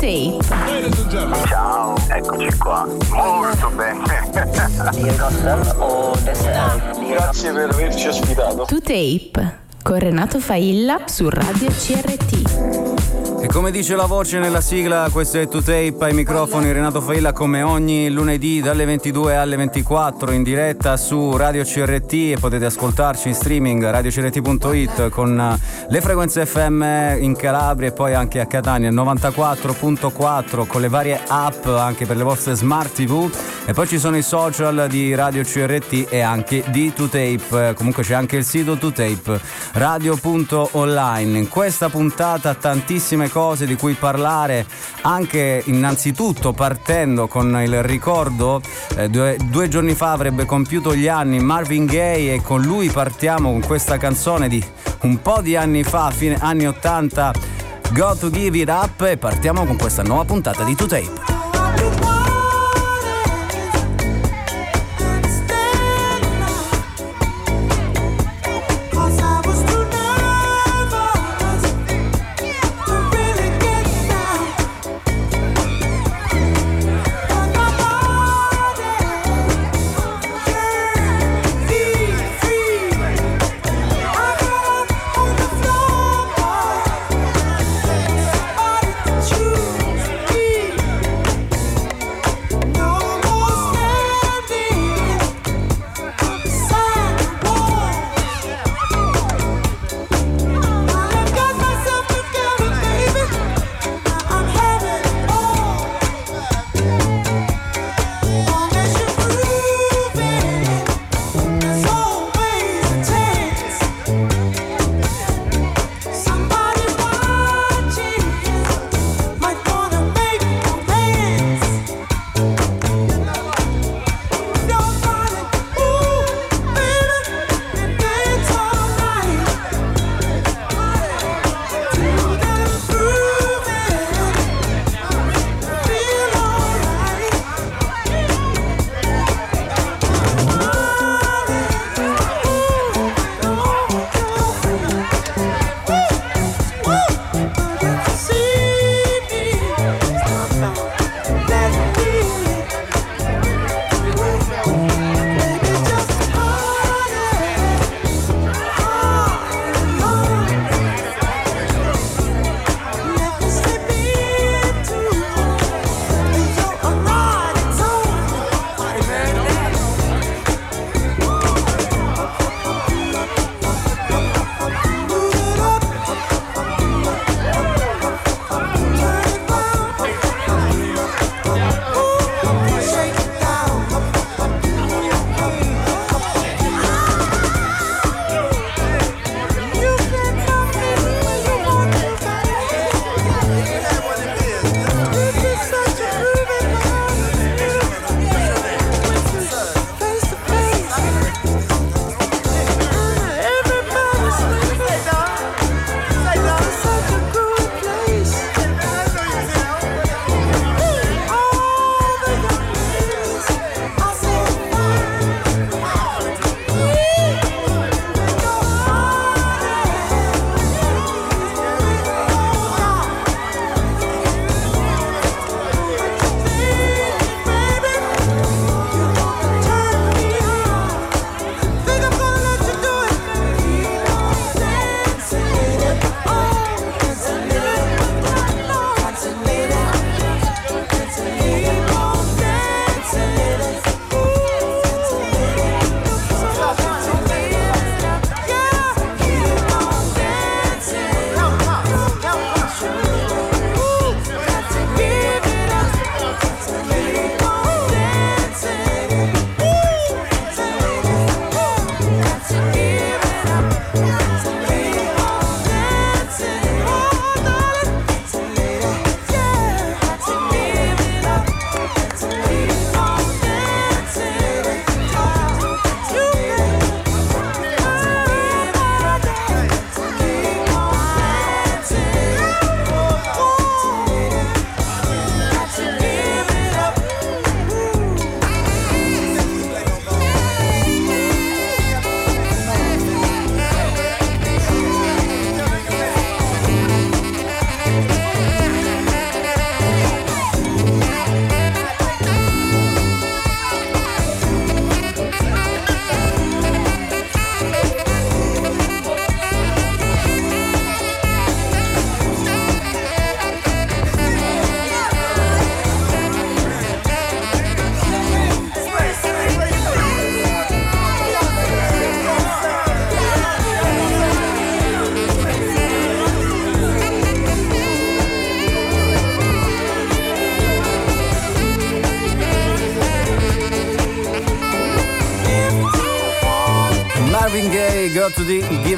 Tape. Ciao, eccoci qua. Molto bene. Grazie per averci ospitato. To Tape con Renato Failla su Radio CRT. E come dice la voce nella sigla, questo è To Tape ai microfoni Renato Failla come ogni lunedì dalle 22 alle 24 in diretta su Radio CRT e potete ascoltarci in streaming radiocrt.it con eh, le frequenze FM in Calabria e poi anche a Catania 94.4 con le varie app anche per le vostre smart TV e poi ci sono i social di Radio CRT e anche di To Tape, comunque c'è anche il sito To Tape radio.online. In questa puntata tantissime cose di cui parlare, anche innanzitutto partendo con il ricordo, eh, due, due, giorni fa avrebbe compiuto gli anni Marvin Gaye e con lui partiamo con questa canzone di un po' di anni fa, fine anni 80, Go to Give It Up e partiamo con questa nuova puntata di 2Tape. Got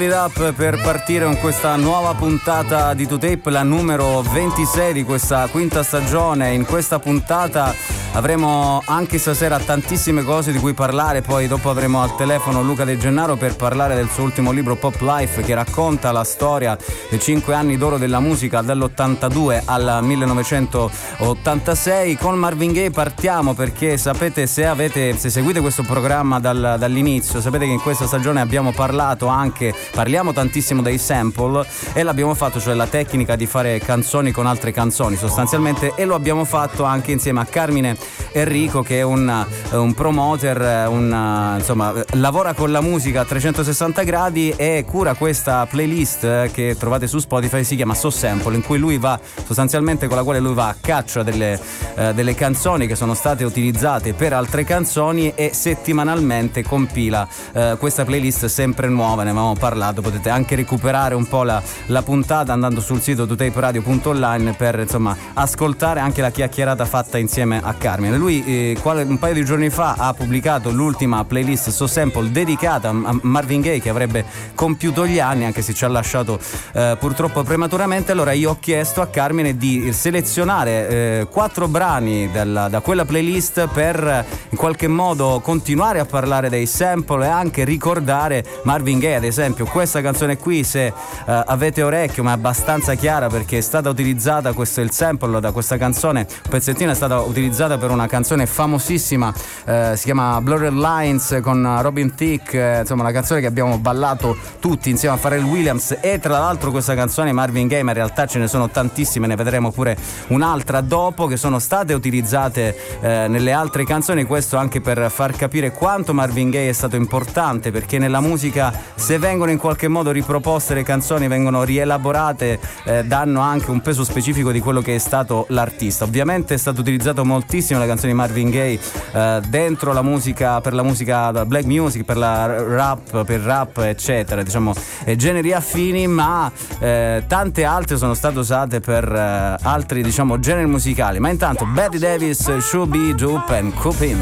Give It Up per partire con questa nuova puntata di 2Tape, la numero 26 di questa quinta stagione. In questa puntata avremo anche stasera tantissime cose di cui parlare, poi dopo avremo al telefono Luca De Gennaro per parlare del suo ultimo libro Pop Life che racconta la storia dei cinque anni d'oro della musica dall'82 al 1986. Con Marvin Gaye partiamo perché sapete se, avete, se seguite questo programma dal, dall'inizio, sapete che in questa stagione abbiamo parlato anche, parliamo tantissimo dei sample e l'abbiamo fatto, cioè la tecnica di fare canzoni con altre canzoni sostanzialmente e lo abbiamo fatto anche insieme a Carmine Enrico che è un, un promoter, un, insomma, lavora con la musica a 360 gradi e cura questa playlist che trovate su Spotify, si chiama So Sample, in cui lui va sostanzialmente con la quale lui va a caccia delle, eh, delle canzoni che sono state utilizzate per altre canzoni e settimanalmente compila eh, questa playlist sempre nuova, ne avevamo parlato, potete anche recuperare un po' la, la puntata andando sul sito tutaperadio.online per insomma ascoltare anche la chiacchierata fatta insieme a. Carmine. Lui eh, un paio di giorni fa ha pubblicato l'ultima playlist So Sample dedicata a Marvin Gaye che avrebbe compiuto gli anni anche se ci ha lasciato eh, purtroppo prematuramente. Allora io ho chiesto a Carmine di selezionare eh, quattro brani della, da quella playlist per in qualche modo continuare a parlare dei sample e anche ricordare Marvin Gaye ad esempio questa canzone qui se eh, avete orecchio ma è abbastanza chiara perché è stata utilizzata questo è il sample da questa canzone un pezzettino è stata utilizzata per una canzone famosissima, eh, si chiama Blurred Lines con Robin Thicke, eh, insomma una canzone che abbiamo ballato tutti insieme a Pharrell Williams e tra l'altro questa canzone Marvin Gaye, ma in realtà ce ne sono tantissime, ne vedremo pure un'altra dopo che sono state utilizzate eh, nelle altre canzoni, questo anche per far capire quanto Marvin Gaye è stato importante perché nella musica se vengono in qualche modo riproposte le canzoni, vengono rielaborate, eh, danno anche un peso specifico di quello che è stato l'artista. Ovviamente è stato utilizzato moltissimo bellissime le canzoni Marvin Gaye eh, dentro la musica per la musica black music, per la rap, per rap, eccetera, diciamo eh, generi affini, ma eh, tante altre sono state usate per eh, altri diciamo generi musicali. Ma intanto Betty Davis, Shubi, Joop and Coopin.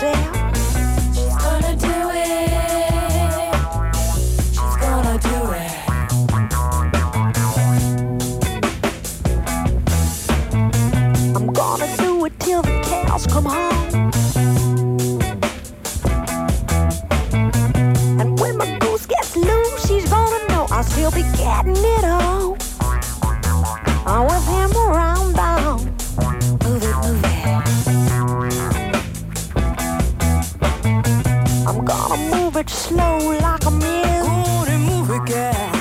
Lord. Come home. And when my goose gets loose, she's gonna know I'll still be getting it on. I with him around down. Move it, move it. I'm gonna move it slow like a. Go on and move it, girl.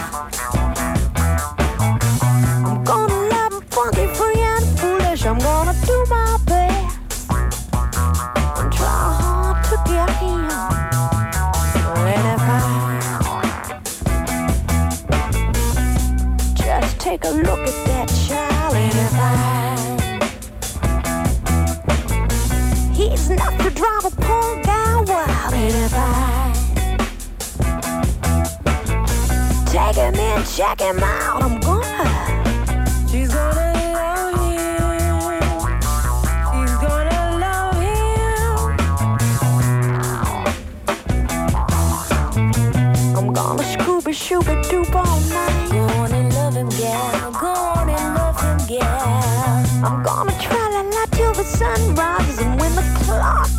Check him out. I'm gonna. She's gonna. love him. She's gonna love him. I'm gonna scuba, Shooby doop all night. Go on and love him, gal. Go on and love him, gal. I'm gonna try la la till the sun rises and when the clock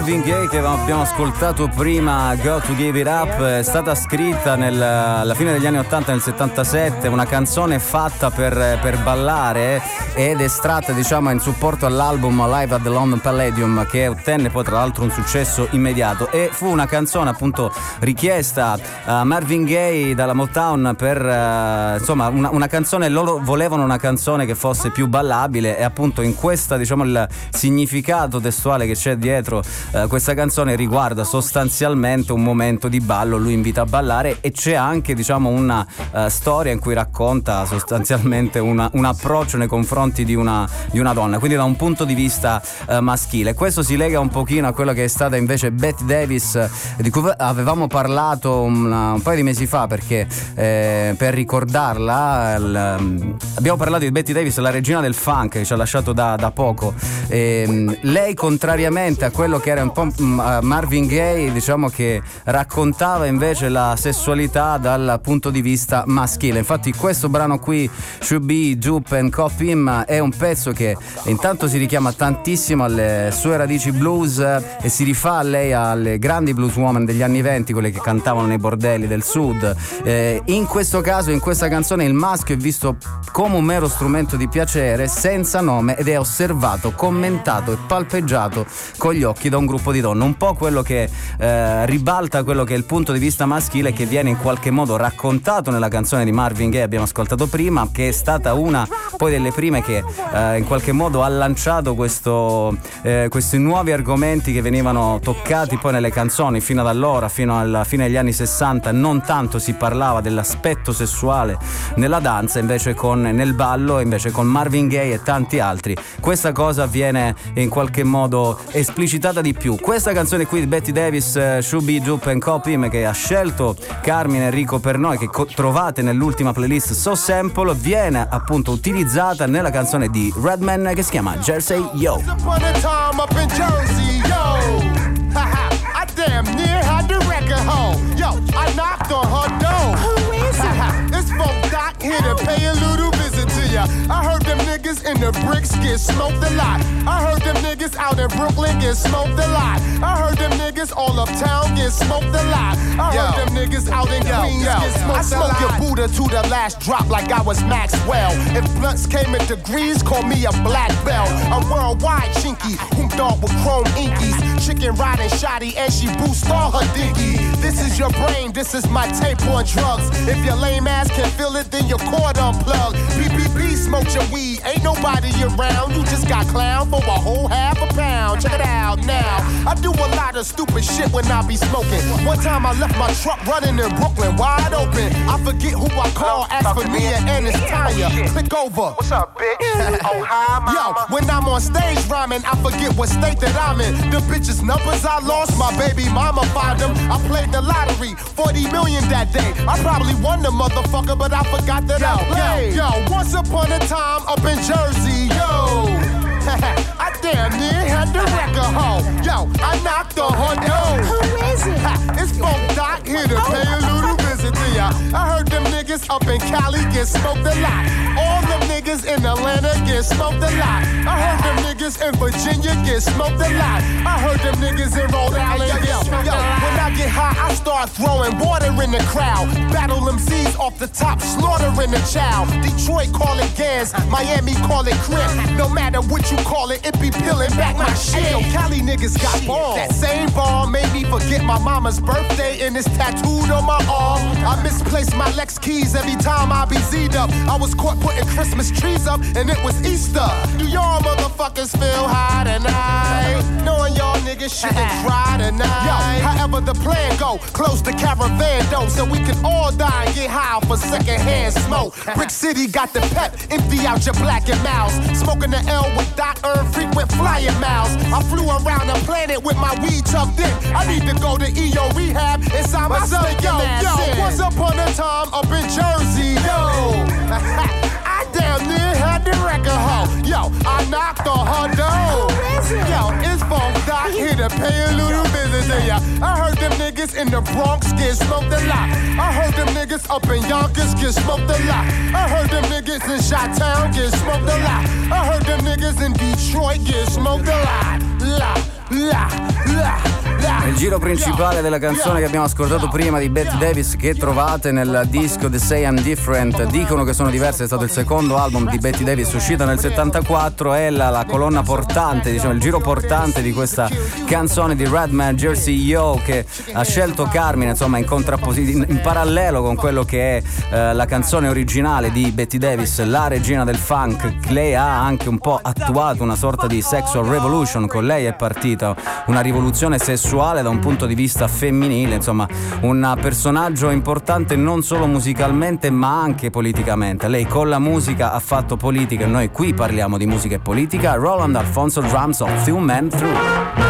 Marvin Gaye che abbiamo ascoltato prima, Go to Give It Up, è stata scritta nel, alla fine degli anni 80, nel 77, una canzone fatta per, per ballare ed estratta diciamo in supporto all'album Live at the London Palladium che ottenne poi tra l'altro un successo immediato. E fu una canzone appunto richiesta a Marvin Gaye dalla Motown per uh, insomma una, una, canzone, loro volevano una canzone che fosse più ballabile e appunto in questa diciamo il significato testuale che c'è dietro uh, questa canzone riguarda sostanzialmente un momento di ballo, lui invita a ballare e c'è anche diciamo una uh, storia in cui racconta sostanzialmente una, un approccio nei confronti di una, di una, donna, quindi da un punto di vista maschile. Questo si lega un pochino a quello che è stata invece Bette Davis di cui avevamo parlato una, un paio di mesi fa perché eh, per ricordarla il, um, abbiamo parlato di Betty Davis, la regina del funk che ci ha lasciato da, da poco. E, um, lei contrariamente a quello che era un po' um, Marvin Gaye, diciamo che raccontava invece la sessualità dal punto di vista maschile. Infatti questo brano qui, Should Be, Jupe and Cop Him, è un pezzo che intanto si richiama tantissimo alle sue radici blues e si rifà a lei alle grandi blueswoman degli anni 20, quelle che cantavano nei bordelli del sud. Eh, in questo caso, in questa canzone, il maschio è visto come un mero strumento di piacere, senza nome, ed è osservato, commentato e palpeggiato con gli occhi da un gruppo di donne. Un po' quello che eh, ribalta quello che è il punto di vista maschile che viene in qualche modo raccontato nella canzone di Marvin Gaye, abbiamo ascoltato prima, che è stata una poi delle prime che eh, in qualche modo ha lanciato questo, eh, questi nuovi argomenti che venivano toccati poi nelle canzoni fino ad allora, fino alla fine degli anni 60, non tanto si parlava dell'aspetto sessuale nella danza, invece con, nel ballo, invece con Marvin Gaye e tanti altri. Questa cosa viene in qualche modo esplicitata di più. Questa canzone qui di Betty Davis, Should Be Jupe and Copy, che ha scelto Carmine Enrico per noi, che co- trovate nell'ultima playlist So Sample, viene appunto utilizzata nella canzone di Redman che si chiama Jersey Yo. Yo, I knocked on her door. Who is it? it's Funk Doc here to pay a little ya. I heard them niggas in the bricks get smoked a lot. I heard them niggas out in Brooklyn get smoked a lot. I heard them niggas all uptown get smoked a lot. I yo, heard them niggas out in yo, Queens yo, get smoked a lot. I smoke your Buddha to the last drop like I was Maxwell. If blunts came in degrees, call me a black belt. A worldwide chinky, whom thought with chrome inkies. Chicken riding shoddy and she boost all her dinky. This is your brain, this is my tape on drugs. If your lame ass can feel it, then your cord unplugged. Smoke your weed, ain't nobody around. You just got clown for a whole half a pound. Check it out now. I do a lot of stupid shit when I be smoking. One time I left my truck running in Brooklyn, wide open. I forget who I call, ask for me and it's Tanya. Click over. What's up, bitch? oh, hi, mama. Yo, when I'm on stage rhyming, I forget what state that I'm in. The bitches' numbers I lost, my baby mama find them. I played the lottery, 40 million that day. I probably won the motherfucker, but I forgot that yo, I played. Yo, yo, once upon a time up in Jersey, yo. I damn near had the record home. Yo, I knocked on her door. Who is it? it's Funk Doc here to oh. pay a little visit to. I heard them niggas up in Cali get smoked a lot. All them niggas in Atlanta get smoked a lot. I heard them niggas in Virginia get smoked a lot. I heard them niggas in Rhode Island get smoked yo, When I get high, I start throwing water in the crowd. Battle MCs off the top, slaughtering the child. Detroit call it gas, Miami call it crip. No matter what you call it, it be peeling back my shit. Hey, yo, Cali niggas got balls. That same ball made me forget my mama's birthday and it's tattooed on my arm. I misplaced my Lex keys every time I be Z'd up. I was caught putting Christmas trees up and it was Easter. Do y'all motherfuckers feel high tonight? Knowing y'all niggas shouldn't cry tonight. Yo, however the plan go, close the caravan door so we can all die and get high for secondhand smoke. Brick City got the pep, empty out your black and mouse. Smoking the L with Doc earn frequent flying miles. I flew around the planet with my weed tucked in. I need to go to EO rehab inside my stomach. Yo, yo, once upon a time up in Jersey, yo. I damn near had the record home. Yo, I knocked on her door. Yo, it's Funk Doc here to pay a little visit to ya. I heard them niggas in the Bronx get smoked a lot. I heard them niggas up in Yonkers get smoked a lot. I heard them niggas in Chi-Town get smoked a lot. I heard them niggas in Detroit get smoked a lot. Lot. Il giro principale della canzone che abbiamo ascoltato prima di Betty Davis che trovate nel disco The Say I'm Different dicono che sono diverse, è stato il secondo album di Betty Davis uscito nel 74 è la, la colonna portante, diciamo il giro portante di questa canzone di Redman Jersey Yo che ha scelto Carmine insomma in, in, in parallelo con quello che è eh, la canzone originale di Betty Davis, la regina del funk, lei ha anche un po' attuato una sorta di sexual revolution, con lei è partita una rivoluzione sessuale da un punto di vista femminile, insomma un personaggio importante non solo musicalmente ma anche politicamente. Lei con la musica ha fatto politica noi qui parliamo di musica e politica. Roland Alfonso Drums of Few Men Through.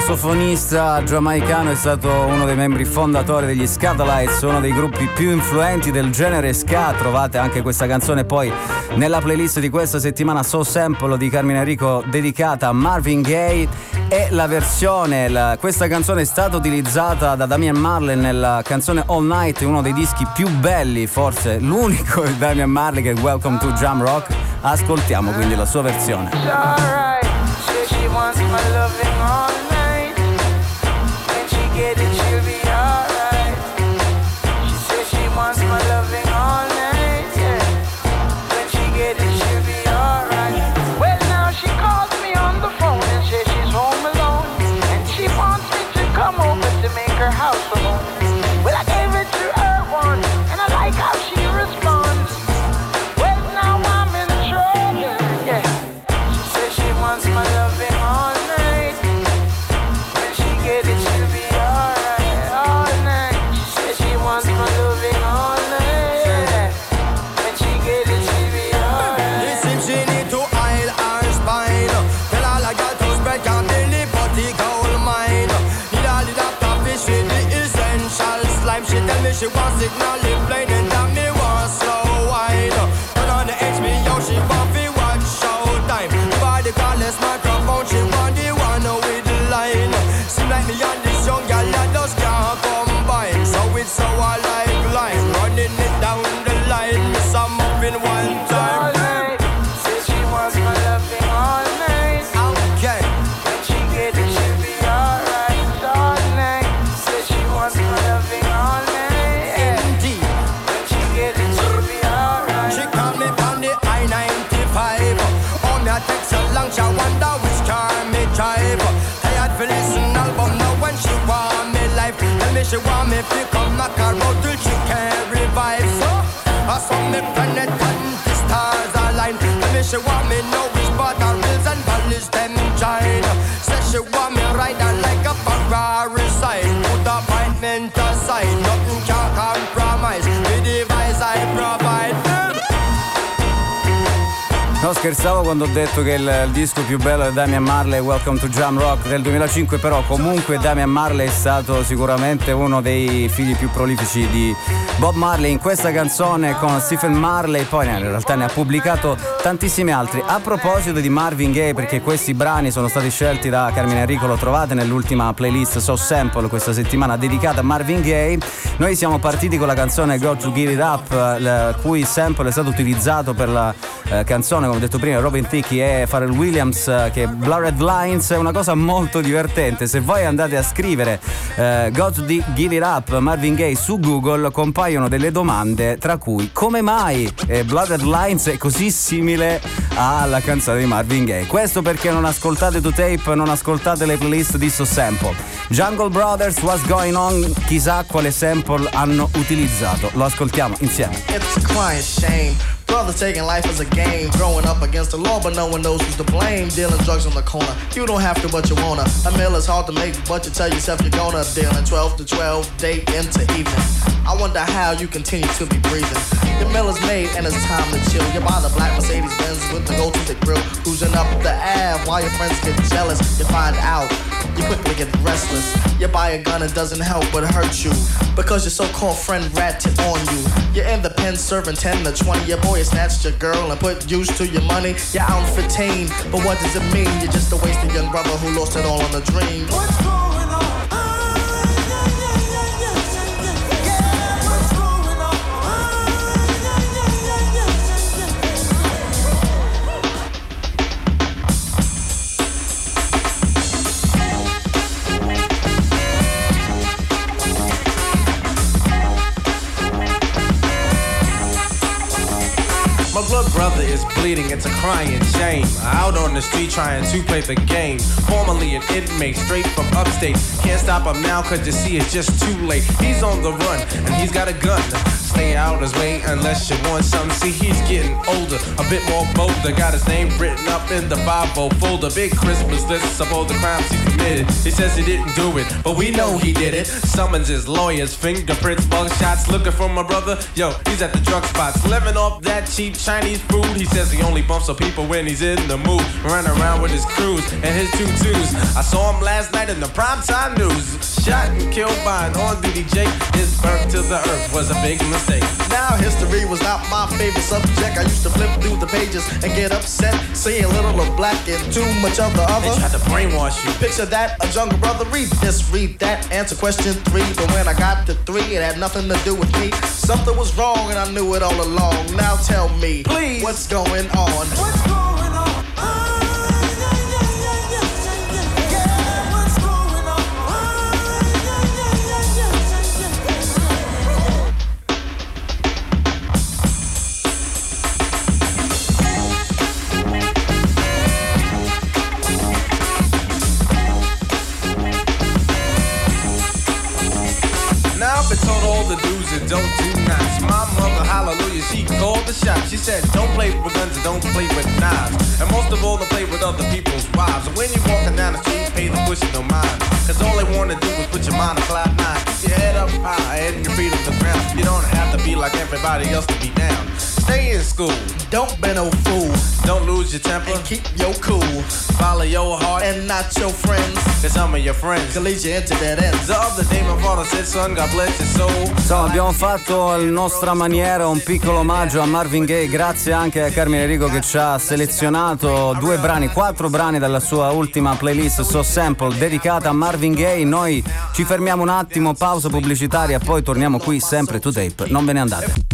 Sassofonista giamaicano, è stato uno dei membri fondatori degli Scatolites, uno dei gruppi più influenti del genere ska. Trovate anche questa canzone poi nella playlist di questa settimana So Sample di Carmine Enrico dedicata a Marvin Gaye e la versione, la, questa canzone è stata utilizzata da Damian Marley nella canzone All Night, uno dei dischi più belli, forse l'unico di Damian Marley che è Welcome to Jam Rock. Ascoltiamo quindi la sua versione. She want me to come knock her out till she can't revive. So, I saw me planet and the stars align. Tell me she want me know scherzavo quando ho detto che il, il disco più bello è Damian Marley, Welcome to Jam Rock del 2005, però comunque Damian Marley è stato sicuramente uno dei figli più prolifici di Bob Marley in questa canzone con Stephen Marley, poi in realtà ne ha pubblicato tantissimi altri. A proposito di Marvin Gaye, perché questi brani sono stati scelti da Carmine Enrico, lo trovate nell'ultima playlist So Sample questa settimana dedicata a Marvin Gaye, noi siamo partiti con la canzone Go to Give It Up, il cui sample è stato utilizzato per la eh, canzone come detto prima, Robin Thicke e Pharrell Williams, eh, che Blurred Lines è una cosa molto divertente. Se voi andate a scrivere eh, God Give It Up Marvin Gaye su Google, compaiono delle domande, tra cui come mai eh, Blurred Lines è così simile alla canzone di Marvin Gaye. Questo perché non ascoltate To Tape, non ascoltate le playlist di So Sample. Jungle Brothers, What's Going On, chissà quale sample hanno utilizzato. Lo ascoltiamo insieme. It's a crying shame. Brothers taking life as a game, growing up against the law, but no one knows who's to blame. Dealing drugs on the corner, you don't have to, but you wanna. A meal is hard to make, but you tell yourself you're gonna. Dealing 12 to 12, day into evening. I wonder how you continue to be breathing. Your meal is made and it's time to chill. You buy the black Mercedes Benz with the gold to the grill, cruising up the Ave while your friends get jealous. You find out you quickly get restless. You buy a gun, it doesn't help but hurt you. Because your so called friend ratted on you. You're in the pen serving 10 to 20. Your boy snatched your girl and put use to your money. You're out 15, but what does it mean? You're just a wasted young brother who lost it all on a dream. What's going on? brother is bleeding, it's a crying shame. Out on the street trying to play the game. Formerly an inmate, straight from upstate. Can't stop him now, cause you see it's just too late. He's on the run, and he's got a gun. Stay out his way unless you want something. See, he's getting older, a bit more bolder. Got his name written up in the 5 folder. Big Christmas list of all the crimes he committed. He says he didn't do it, but we know he did it. Summons his lawyers, fingerprints, mug shots. Looking for my brother, yo, he's at the drug spots. Living off that cheap Chinese food. He says he only bumps up people when he's in the mood. Running around with his crews and his tutus. I saw him last night in the primetime news. Shot and killed by an on duty Jake. His birth to the earth was a big mistake. Now, history was not my favorite subject. I used to flip through the pages and get upset. Seeing little of black and too much of the other. They tried to brainwash you. Picture that, a jungle brother. Read this, read that. Answer question three. But when I got to three, it had nothing to do with me. Something was wrong and I knew it all along. Now tell me, please, what's going on? What's going on? Now I've been told all the do's and don't do nots. My mother, hallelujah, she called the shot. She said, don't play with knives. And most of all, don't play with other people's wives. And when you're walking down the street, pay the push no mind. Cause all they wanna do is put your mind on cloud nine. Keep your head up high and your feet off the ground. You don't have to be like everybody else to be down. Stay in school. Don't be no fool. Don't lose your temper. And keep your cool. Follow your heart. And not your friends. Cause some of your friends. Can lead you into that end. The other day my father said, son, God bless your soul. Insomma, abbiamo fatto a nostra maniera un piccolo omaggio a Marvin Gaye, grazie anche a Carmine Enrico che ci ha selezionato due brani, quattro brani dalla sua ultima playlist So Sample dedicata a Marvin Gaye. Noi ci fermiamo un attimo, pausa pubblicitaria, poi torniamo qui sempre to tape. Non ve ne andate.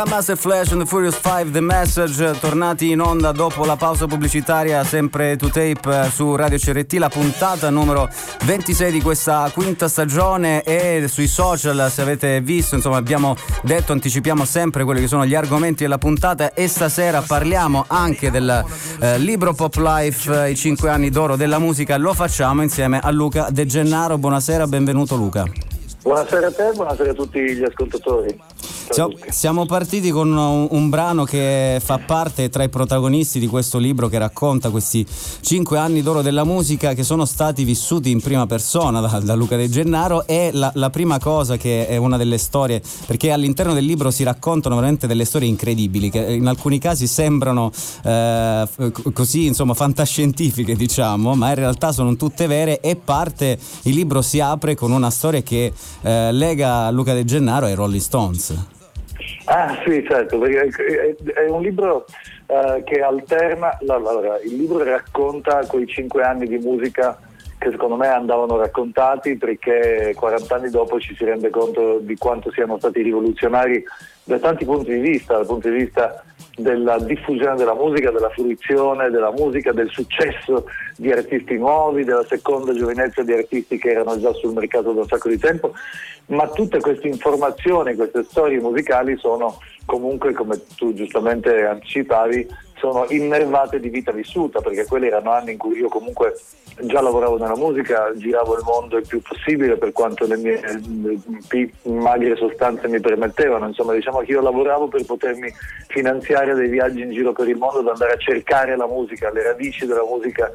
Grandmaster Flash and the Furious 5 The Message tornati in onda dopo la pausa pubblicitaria sempre to tape eh, su Radio CRT la puntata numero 26 di questa quinta stagione e sui social se avete visto insomma abbiamo detto anticipiamo sempre quelli che sono gli argomenti della puntata e stasera parliamo anche del eh, libro Pop Life i 5 anni d'oro della musica. Lo facciamo insieme a Luca De Gennaro. Buonasera benvenuto Luca Buonasera a te, buonasera a tutti gli ascoltatori. Siamo, siamo partiti con un, un, brano che fa parte tra i protagonisti di questo libro che racconta questi cinque anni d'oro della musica che sono stati vissuti in prima persona da, da Luca De Gennaro. E la, la, prima cosa che è una delle storie, perché all'interno del libro si raccontano veramente delle storie incredibili che in alcuni casi sembrano eh, così insomma fantascientifiche diciamo, ma in realtà sono tutte vere. E parte, il libro si apre con una storia che eh, lega Luca De Gennaro ai Rolling Stones. Ah sì, certo, perché è, un libro uh, che alterna, allora, il libro racconta quei cinque anni di musica che secondo me andavano raccontati perché 40 anni dopo ci si rende conto di quanto siano stati rivoluzionari da tanti punti di vista, dal punto di vista della diffusione della musica, della fruizione della musica, del successo di artisti nuovi, della seconda giovinezza di artisti che erano già sul mercato da un sacco di tempo, ma tutte queste informazioni, queste storie musicali sono comunque, come tu giustamente anticipavi, sono innervate di vita vissuta, perché quelli erano anni in cui io comunque già lavoravo nella musica, giravo il mondo il più possibile per quanto le mie p- magre sostanze mi permettevano, insomma diciamo che io lavoravo per potermi finanziare dei viaggi in giro per il mondo, ad andare a cercare la musica, le radici della musica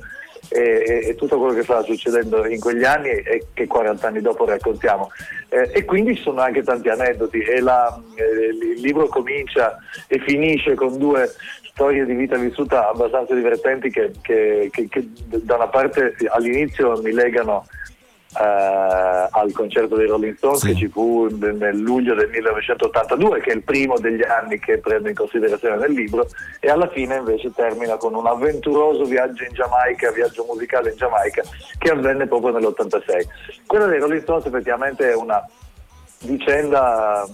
e, e, e, tutto quello che stava succedendo in quegli anni e che 40 anni dopo raccontiamo. Eh, e quindi ci sono anche tanti aneddoti e la, eh, il libro comincia e finisce con due storie di vita vissuta abbastanza divertenti che, che, che, che da una parte all'inizio mi legano eh, al concerto dei Rolling Stones Sì. che ci fu nel, nel luglio del 1982, che è il primo degli anni che prendo in considerazione nel libro, e alla fine invece termina con un avventuroso viaggio in Giamaica, viaggio musicale in Giamaica, che avvenne proprio nell'86. Quella dei Rolling Stones effettivamente è una vicenda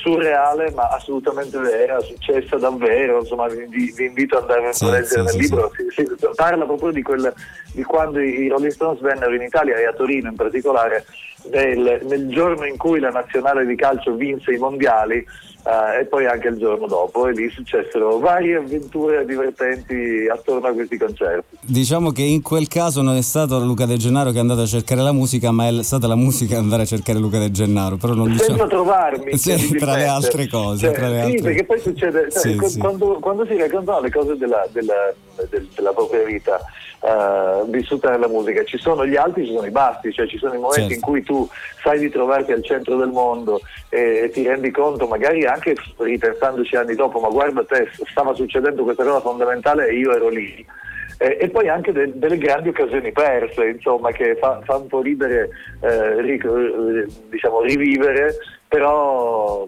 surreale ma assolutamente vera, successa davvero, insomma vi, vi- vi invito ad andare Sì, a leggere sì, nel libro, Si- si- parla proprio di, quel- di quando i, i Rolling Stones vennero in Italia e a Torino in particolare nel, nel giorno in cui la nazionale di calcio vinse i mondiali eh, e poi anche il giorno dopo e lì successero varie avventure divertenti attorno a questi concerti. Diciamo che in quel caso non è stato Luca De Gennaro che è andato a cercare la musica, ma è stata la musica ad andare a cercare Luca De Gennaro. Però non senza diciamo. trovarmi Sì, tra le altre cose. Cioè, tra le sì, altre- perché poi succede sai, Sì, qu- sì. Quando, quando si raccontano le cose della, della- del- della propria vita eh, vissuta nella musica ci sono gli alti ci sono i bassi cioè ci sono i momenti Certo. in cui tu sai di trovarti al centro del mondo e, e ti rendi conto magari anche ripensandoci anni dopo ma guarda te stava succedendo questa cosa fondamentale e io ero lì eh, e poi anche de- delle grandi occasioni perse, insomma, che fa, fa un po' ridere, eh, ric- eh, diciamo, rivivere, però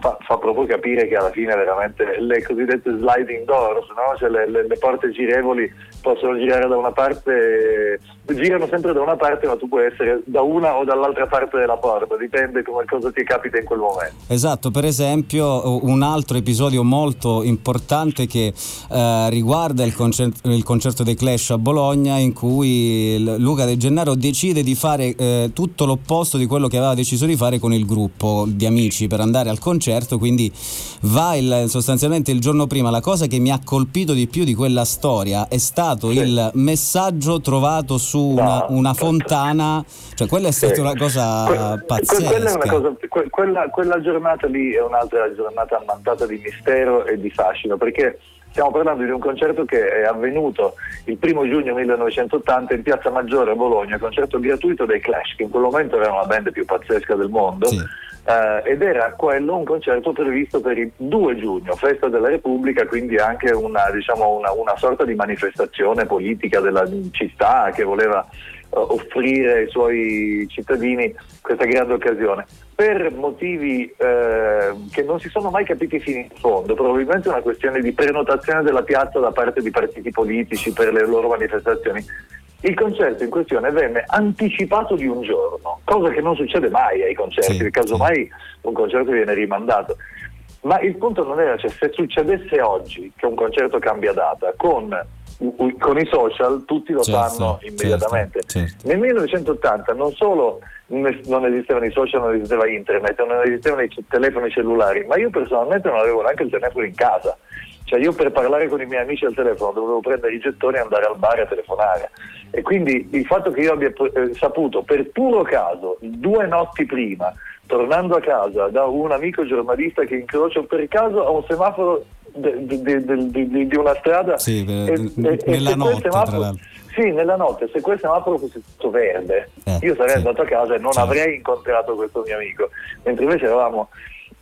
fa, fa proprio capire che alla fine veramente le cosiddette sliding doors, no? Cioè le, le- le porte girevoli possono girare da una parte, girano sempre da una parte, ma tu puoi essere da una o dall'altra parte della porta, dipende come cosa ti capita in quel momento. Esatto, per esempio un altro episodio molto importante che eh, riguarda il, concer- il concerto dei Clash a Bologna in cui Luca De Gennaro decide di fare eh, tutto l'opposto di quello che aveva deciso di fare con il gruppo di amici per andare al concerto, quindi va il- sostanzialmente il giorno prima. La cosa che mi ha colpito di più di quella storia è stato Sì. il messaggio trovato su una, No. una fontana, cioè quella è stata Sì. una cosa Que- pazzesca. Quella, una cosa- que- quella- quella giornata lì è un'altra giornata ammantata di mistero e di fascino perché stiamo parlando di un concerto che è avvenuto il primo giugno 1980 in Piazza Maggiore a Bologna, concerto gratuito dei Clash, che in quel momento era la band più pazzesca del mondo. Sì. Eh, ed era quello un concerto previsto per il 2 giugno, festa della Repubblica, quindi anche una, diciamo, una, una sorta di manifestazione politica della città che voleva eh, offrire ai suoi cittadini questa grande occasione. Per motivi eh, che non si sono mai capiti fino in fondo, probabilmente una questione di prenotazione della piazza da parte di partiti politici per le loro manifestazioni, il concerto in questione venne anticipato di un giorno, cosa che non succede mai ai concerti, Sì, perché casomai un concerto viene rimandato. Ma il punto non era, cioè, se succedesse oggi che un concerto cambia data con, con i social, tutti lo Certo, sanno certo, immediatamente. certo. Nel 1980 non solo non esistevano i social, non esisteva internet, non esistevano i telefoni cellulari, ma io personalmente non avevo neanche il telefono in casa. Cioè io per parlare con i miei amici al telefono dovevo prendere i gettoni e andare al bar a telefonare. E quindi il fatto che io abbia eh, saputo per puro caso, due notti prima, tornando a casa da un amico giornalista che incrocio per caso a un semaforo de- de- de- di una strada Sì, e- e- nella e notte, semaforo- sì, nella notte, se quel semaforo fosse tutto verde, Eh, io sarei sì. andato a casa e non Certo. avrei incontrato questo mio amico. Mentre invece eravamo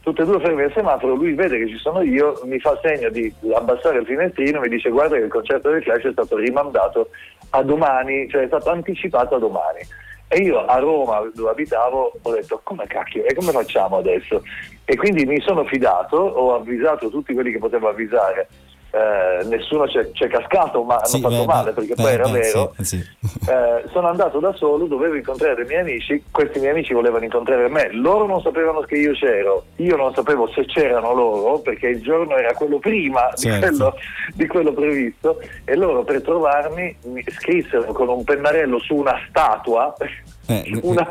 tutte e due fermi al semaforo, lui vede che ci sono io, mi fa segno di abbassare il finestrino, mi dice guarda che il concerto del Clash è stato rimandato a domani, cioè è stato anticipato a domani. E io a Roma, dove abitavo, ho detto come cacchio, e come facciamo adesso? E quindi mi sono fidato, ho avvisato tutti quelli che potevo avvisare, eh, nessuno c'è, c'è cascato, ma hanno Sì, fatto beh, male perché beh, poi era beh, vero. sì, sì. Eh, sono andato da solo, dovevo incontrare dei miei amici, questi miei amici volevano incontrare me, loro non sapevano che io c'ero, io non sapevo se c'erano loro perché il giorno era quello prima di, Certo. quello, di quello previsto e loro per trovarmi mi scrissero con un pennarello su una statua. Eh, una-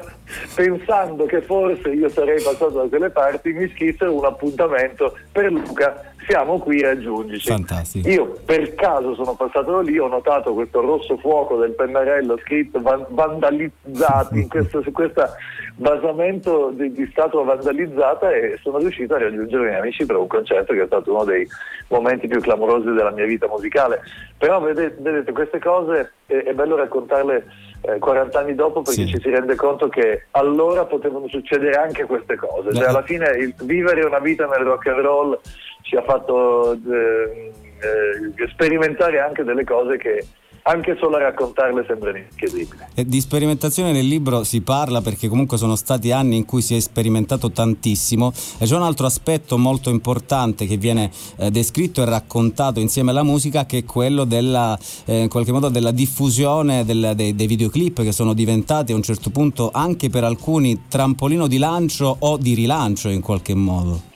pensando che forse io sarei passato da quelle parti, mi scrissero un appuntamento per Luca, siamo qui, raggiungici. Fantastico. Io per caso sono passato lì, ho notato questo rosso fuoco del pennarello scritto van- vandalizzato in questo, su questo basamento di, di statua vandalizzata e sono riuscito a raggiungere i miei amici per un concerto che è stato uno dei momenti più clamorosi della mia vita musicale. Però vedete, vedete, queste cose è, è bello raccontarle eh, 40 anni dopo perché Sì. ci si rende conto che allora potevano succedere anche queste cose. Cioè, Beh. alla fine il vivere una vita nel rock and roll ci ha fatto eh, eh, sperimentare anche delle cose che anche solo a raccontarle sembra incredibile. E di sperimentazione nel libro si parla perché comunque sono stati anni in cui si è sperimentato tantissimo e c'è un altro aspetto molto importante che viene eh, descritto e raccontato insieme alla musica che è quello della, eh, in qualche modo della diffusione del, dei, dei videoclip che sono diventati a un certo punto anche per alcuni trampolino di lancio o di rilancio in qualche modo.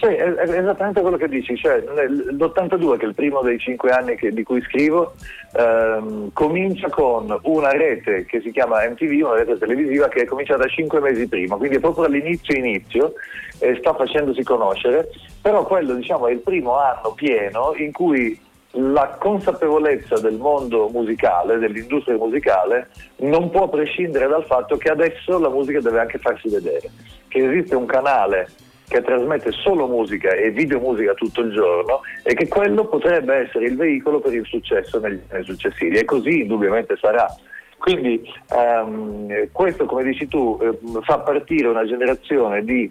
Sì, è, è esattamente quello che dici, cioè l'82 che è il primo dei cinque anni che, di cui scrivo, ehm, comincia con una rete che si chiama MTV, una rete televisiva che è cominciata cinque mesi prima, quindi è proprio all'inizio inizio e sta facendosi conoscere, però quello diciamo è il primo anno pieno in cui la consapevolezza del mondo musicale, dell'industria musicale, non può prescindere dal fatto che adesso la musica deve anche farsi vedere, che esiste un canale che trasmette solo musica e videomusica tutto il giorno e che quello potrebbe essere il veicolo per il successo negli anni successivi e così indubbiamente sarà. Quindi ehm, questo, come dici tu, eh, fa partire una generazione di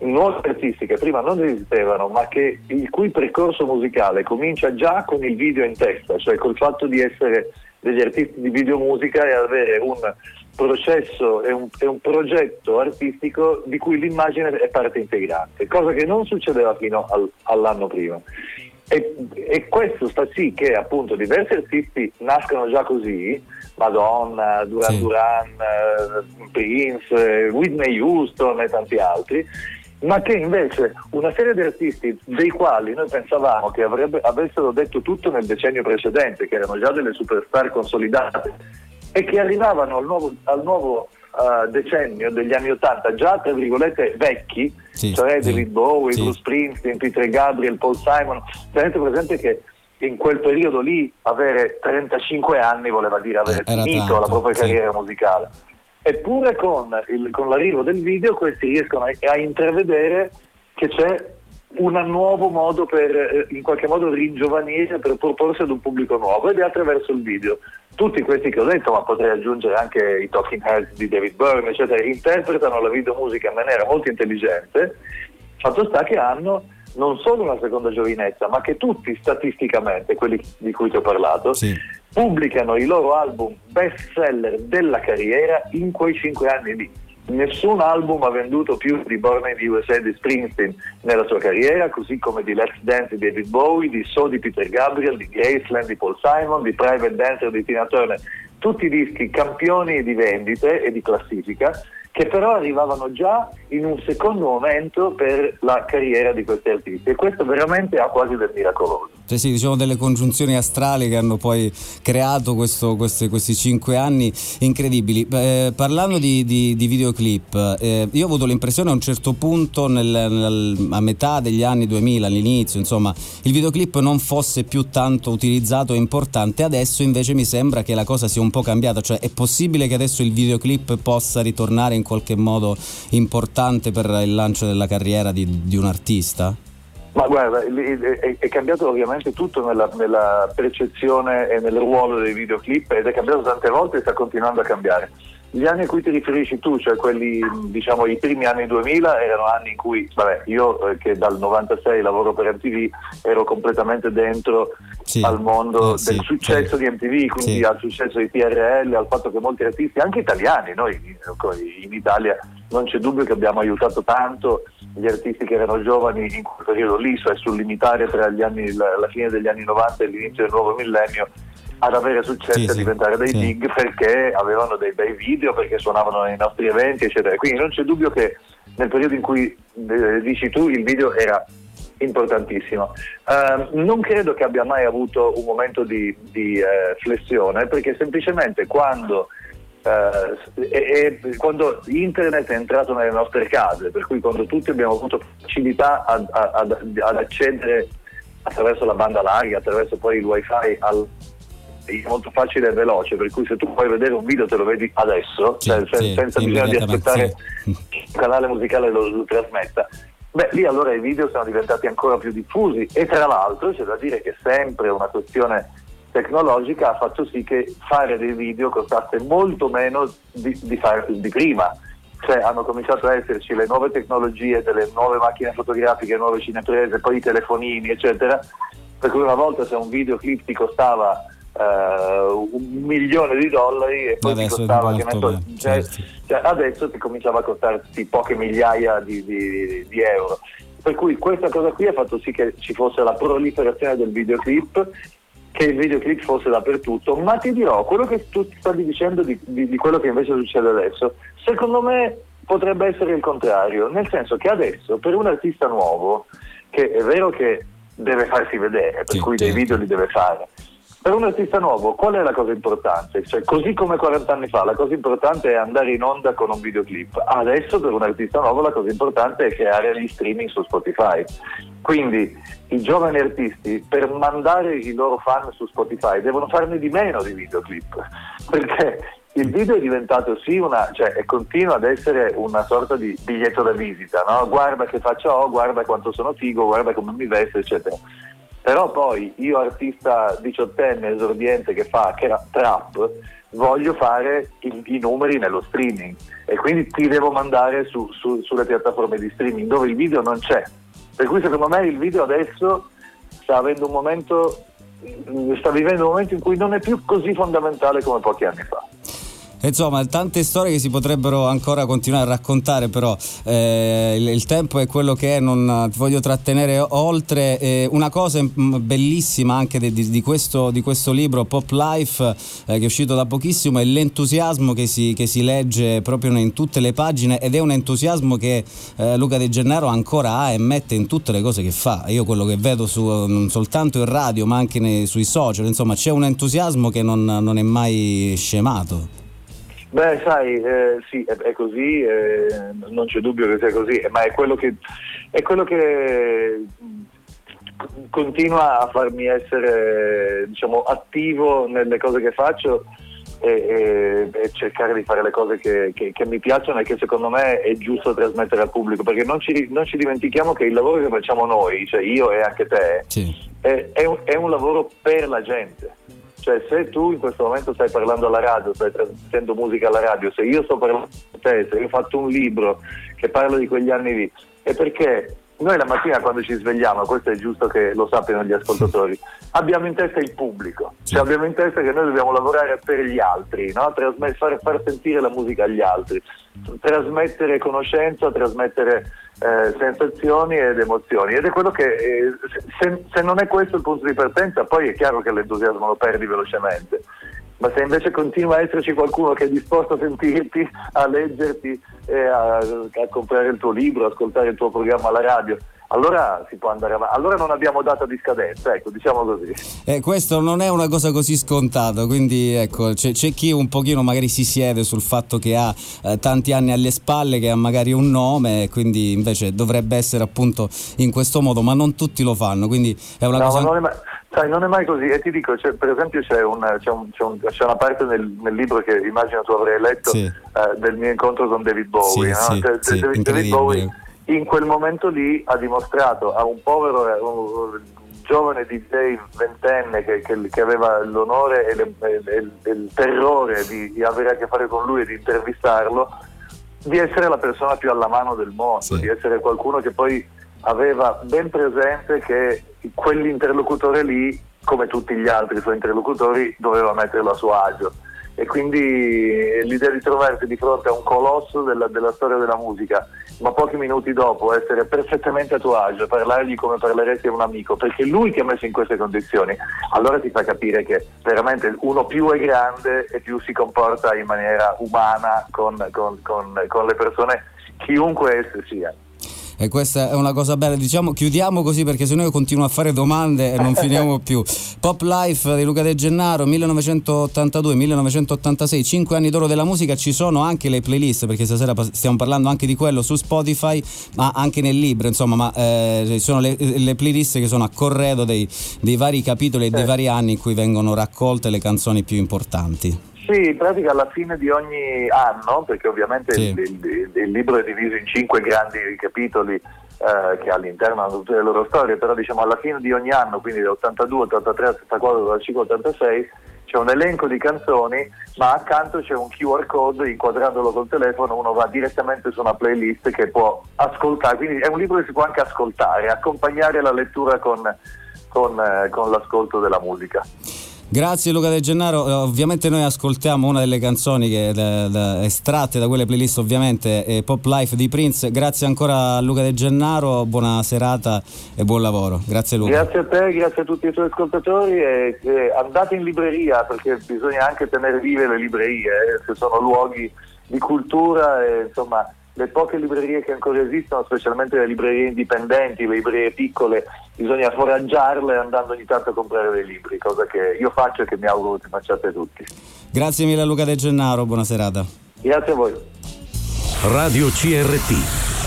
nuovi artisti che prima non esistevano, ma che, il cui percorso musicale comincia già con il video in testa, cioè col fatto di essere degli artisti di videomusica e avere un processo e un, è un, progetto artistico di cui l'immagine è parte integrante, cosa che non succedeva fino al, all'anno prima. E, e, questo sta sì che appunto diversi artisti nascono già così, Madonna, Duran sì. Duran, eh, Prince, Whitney Houston e tanti altri, ma che invece una serie di artisti dei quali noi pensavamo che avrebbe, avessero detto tutto nel decennio precedente, che erano già delle superstar consolidate, e che arrivavano al nuovo, al nuovo uh, decennio degli anni Ottanta già tra virgolette vecchi, sì, cioè sì, David Bowie, sì. Bruce Springsteen, Peter Gabriel, Paul Simon, tenete presente che in quel periodo lì avere 35 anni voleva dire avere eh, finito tanto, la propria carriera musicale. Eppure con, il, con, l'arrivo del video questi riescono a, a intravedere che c'è un nuovo modo per eh, in qualche modo ringiovanire, per proporsi ad un pubblico nuovo ed è attraverso il video. Tutti questi che ho detto, ma potrei aggiungere anche i Talking Heads di David Byrne, eccetera, interpretano la videomusica in maniera molto intelligente. Fatto sta che hanno non solo una seconda giovinezza, ma che tutti statisticamente, quelli di cui ti ho parlato, sì. pubblicano i loro album best seller della carriera in quei cinque anni lì nessun album ha venduto più di Born in the USA di Springsteen nella sua carriera, così come di Let's Dance di David Bowie, di So di Peter Gabriel, di Graceland di Paul Simon, di Private Dancer di Tina Turner, tutti dischi campioni di vendite e di classifica che però arrivavano già in un secondo momento per la carriera di questi artisti e questo veramente ha quasi del miracoloso. Cioè sì, diciamo delle congiunzioni astrali che hanno poi creato questo, questi, questi, cinque anni incredibili. Eh, parlando di, di, di videoclip, eh, io ho avuto l'impressione a un certo punto, nel, nel, a metà degli anni 2000, all'inizio, insomma, il videoclip non fosse più tanto utilizzato e importante. Adesso invece mi sembra che la cosa sia un po' cambiata. Cioè è possibile che adesso il videoclip possa ritornare in qualche modo importante per il lancio della carriera di, di un artista? Ma guarda, è, cambiato ovviamente tutto nella, nella, percezione e nel ruolo dei videoclip ed è cambiato tante volte e sta continuando a cambiare. Gli anni a cui ti riferisci tu, cioè quelli, diciamo, i primi anni 2000, erano anni in cui, vabbè, io eh, che dal 96 lavoro per MTV, ero completamente dentro sì, al mondo eh, del sì, successo sì. di MTV, quindi al successo di TRL, al fatto che molti artisti, anche italiani, noi in Italia non c'è dubbio che abbiamo aiutato tanto gli artisti che erano giovani in quel periodo lì, cioè sul limitare tra anni, la, la, fine degli anni 90 e l'inizio del nuovo millennio ad avere successo sì, e a diventare dei sì. big perché avevano dei bei video, perché suonavano nei nostri eventi, eccetera. Quindi non c'è dubbio che nel periodo in cui eh, dici tu il video era importantissimo. Uh, non credo che abbia mai avuto un momento di, di uh, flessione perché semplicemente quando Uh, e, e, quando internet è entrato nelle nostre case, per cui quando tutti abbiamo avuto facilità ad, ad, ad accedere attraverso la banda larga, attraverso poi il wifi al, molto facile e veloce, per cui se tu puoi vedere un video te lo vedi adesso, sì, cioè, sì, senza bisogno di aspettare sì. che il canale musicale lo, lo trasmetta. Beh, lì allora i video sono diventati ancora più diffusi e tra l'altro c'è da dire che sempre una questione tecnologica ha fatto sì che fare dei video costasse molto meno di, di, fare, di prima. Cioè hanno cominciato a esserci le nuove tecnologie delle nuove macchine fotografiche, nuove cineprese, poi i telefonini, eccetera. Per cui una volta se un videoclip ti costava eh, un milione di dollari e poi ti Adesso è costava, che molto ne so, meno, cioè, certo. cioè, adesso ti cominciava a costarti poche migliaia di, di- di euro. Per cui questa cosa qui ha fatto sì che ci fosse la proliferazione del videoclip, che il videoclip fosse dappertutto, ma ti dirò, quello che tu stavi dicendo di, di- di quello che invece succede adesso, secondo me potrebbe essere il contrario, nel senso che adesso per un artista nuovo, che è vero che deve farsi vedere, per Sì, cui dei certo. video li deve fare, per un artista nuovo, qual è la cosa importante? Cioè, così come 40 anni fa, la cosa importante è andare in onda con un videoclip. Adesso per un artista nuovo la cosa importante è creare gli streaming su Spotify. Quindi i giovani artisti per mandare i loro fan su Spotify devono farne di meno di videoclip. Perché il video è diventato sì una, cioè e continua ad essere una sorta di biglietto da visita, no? Guarda che faccia ho, guarda quanto sono figo, guarda come mi vesto, eccetera. Però poi io artista diciottenne esordiente che fa che era trap, voglio fare i, i numeri nello streaming e quindi ti devo mandare su- su- sulle piattaforme di streaming dove il video non c'è. Per cui secondo me il video adesso sta avendo un momento, sta vivendo un momento in cui non è più così fondamentale come pochi anni fa. Insomma, tante storie che si potrebbero ancora continuare a raccontare, però eh, il, il tempo è quello che è, non ti voglio trattenere oltre. Eh, una cosa mm, bellissima anche di, di- questo, di questo libro, Pop Life, eh, che è uscito da pochissimo, è l'entusiasmo che si, che si legge proprio in tutte le pagine ed è un entusiasmo che eh, Luca De Gennaro ancora ha e mette in tutte le cose che fa. Io quello che vedo su, non soltanto in radio ma anche nei- sui social, insomma c'è un entusiasmo che non, non è mai scemato. Beh, sai, eh, sì, è, è così, eh, non c'è dubbio che sia così, ma è quello che, è quello che mh, continua a farmi essere diciamo, attivo nelle cose che faccio e, e- e cercare di fare le cose che, che- che mi piacciono e che secondo me è giusto trasmettere al pubblico, perché non ci, non ci dimentichiamo che il lavoro che facciamo noi, cioè io e anche te, è, è un, è un lavoro per la gente. Cioè se tu in questo momento stai parlando alla radio, stai trasmettendo musica alla radio, se io sto parlando con te, se io ho fatto un libro che parla di quegli anni lì, è perché noi la mattina quando ci svegliamo, questo è giusto che lo sappiano gli ascoltatori, abbiamo in testa il pubblico, cioè abbiamo in testa che noi dobbiamo lavorare per gli altri, no? Trasme- far, far sentire la musica agli altri, trasmettere conoscenza, trasmettere eh, sensazioni ed emozioni. Ed è quello che eh, se, se non è questo il punto di partenza poi è chiaro che l'entusiasmo lo perdi velocemente ma se invece continua a esserci qualcuno che è disposto a sentirti, a leggerti a, a comprare il tuo libro, ascoltare il tuo programma alla radio, allora si può andare avanti. Allora non abbiamo data di scadenza, ecco, diciamo così. E questo non è una cosa così scontata, quindi ecco, c'è, c'è chi un pochino magari si siede sul fatto che ha eh, tanti anni alle spalle, che ha magari un nome, e quindi invece dovrebbe essere appunto in questo modo, ma non tutti lo fanno, quindi è una No, cosa... ma non è sai, non è mai così. E ti dico, per esempio c'è, un- c'è un- c'è un- c'è una parte nel, nel libro che immagino tu avrai letto Sì. eh, del mio incontro con David Bowie. Sì, no? sì, Cioè, sì, David, David. Bowie in quel momento lì ha dimostrato a un povero eh, un giovane DJ ventenne che, che- che aveva l'onore e, le- e- e il terrore di, di avere a che fare con lui e di intervistarlo di essere la persona più alla mano del mondo, di essere qualcuno che poi aveva ben presente che quell'interlocutore lì, come tutti gli altri suoi interlocutori, doveva metterlo a suo agio. E quindi eh, l'idea di trovarsi di fronte a un colosso della, della storia della musica, ma pochi minuti dopo essere perfettamente a tuo agio, parlargli come parleresti a un amico, perché lui ti ha messo in queste condizioni, allora ti fa capire che veramente uno più è grande e più si comporta in maniera umana con, con- con- con le persone, chiunque esse sia. E questa è una cosa bella, diciamo chiudiamo così perché sennò io continuo a fare domande e non finiamo più. Pop Life di Luca De Gennaro 1982-1986, 5 anni d'oro della musica, ci sono anche le playlist perché stasera stiamo parlando anche di quello su Spotify, ma anche nel libro, insomma, ma eh, ci sono le, le playlist che sono a corredo dei, dei vari capitoli e dei vari anni in cui vengono raccolte le canzoni più importanti. Sì, in pratica alla fine di ogni anno, perché ovviamente Sì. il, il- il libro è diviso in cinque grandi capitoli eh, che all'interno hanno tutte le loro storie, però diciamo alla fine di ogni anno, quindi dall'82, 83, 84, 85, 86, c'è un elenco di canzoni, ma accanto c'è un QR code, inquadrandolo col telefono uno va direttamente su una playlist che può ascoltare, quindi è un libro che si può anche ascoltare, accompagnare la lettura con, con, eh, con l'ascolto della musica. Grazie Luca De Gennaro, eh, ovviamente noi ascoltiamo una delle canzoni che, da, da, estratte da quelle playlist ovviamente Pop Life di Prince, grazie ancora a Luca De Gennaro, buona serata e buon lavoro, grazie Luca. Grazie a te, grazie a tutti i tuoi ascoltatori e, e andate in libreria perché bisogna anche tenere vive le librerie, eh, che sono luoghi di cultura e insomma le poche librerie che ancora esistono, specialmente le librerie indipendenti, le librerie piccole, bisogna foraggiarle andando ogni tanto a comprare dei libri, cosa che io faccio e che mi auguro che facciate tutti. Grazie mille a Luca De Gennaro, buona serata. Grazie a voi. Radio CRT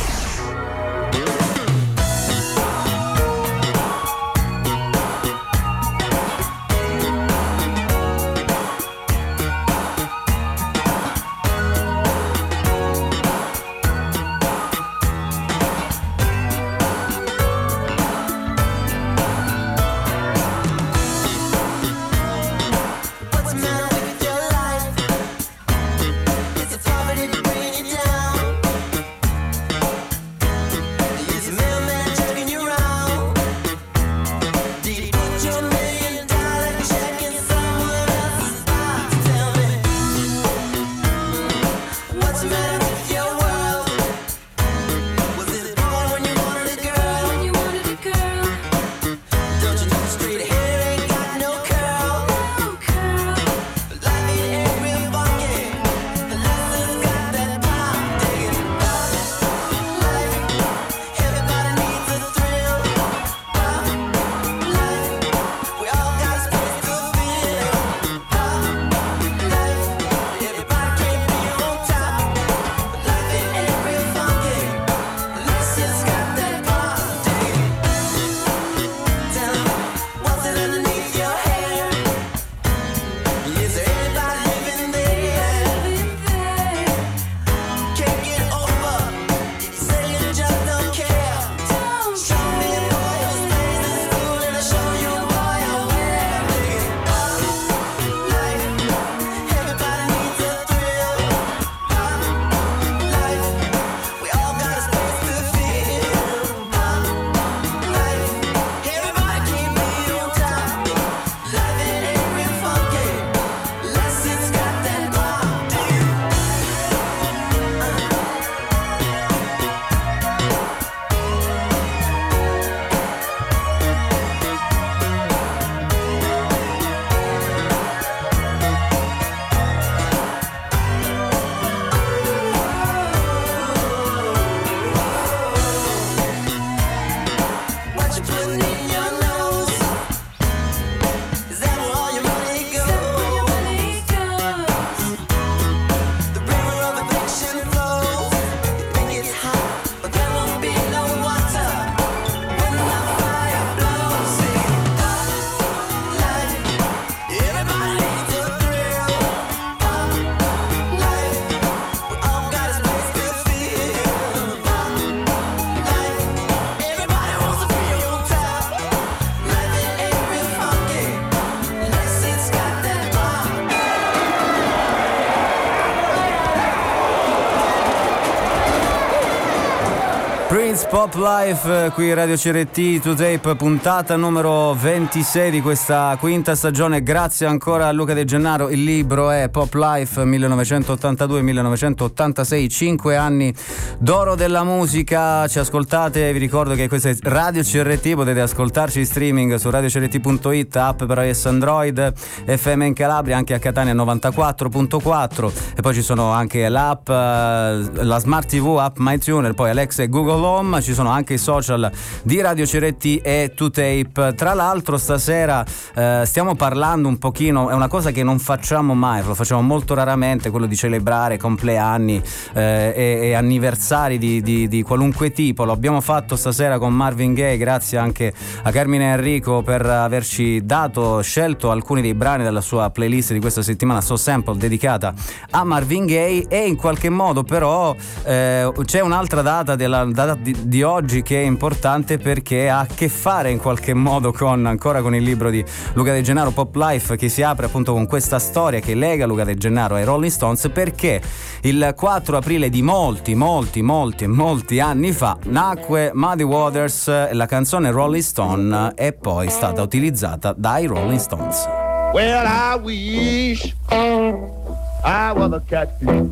Pop Life qui Radio CRT to tape puntata numero 26 di questa quinta stagione. Grazie ancora a Luca De Gennaro il libro è Pop Life 1982-1986 5 anni d'oro della musica. Ci ascoltate vi ricordo che questa è Radio CRT potete ascoltarci in streaming su radiocrt.it app per iOS Android FM in Calabria anche a Catania 94.4 e poi ci sono anche l'app eh, la Smart TV app MyTuner poi Alexa e Google Home ci sono anche i social di Radio Ceretti e 2Tape. Tra l'altro stasera eh, stiamo parlando un pochino, è una cosa che non facciamo mai, lo facciamo molto raramente, quello di celebrare compleanni eh, e, e, anniversari di, di, di, qualunque tipo. Lo abbiamo fatto stasera con Marvin Gaye, grazie anche a Carmine Enrico per averci dato, scelto alcuni dei brani della sua playlist di questa settimana, So Sample, dedicata a Marvin Gaye e in qualche modo però eh, c'è un'altra data della data di, di oggi che è importante perché ha a che fare in qualche modo con ancora con il libro di Luca De Gennaro Pop Life che si apre appunto con questa storia che lega Luca De Gennaro ai Rolling Stones perché il 4 aprile di molti molti molti molti anni fa nacque Muddy Waters la canzone Rolling Stone è poi stata utilizzata dai Rolling Stones. Well, I wish I was a catfish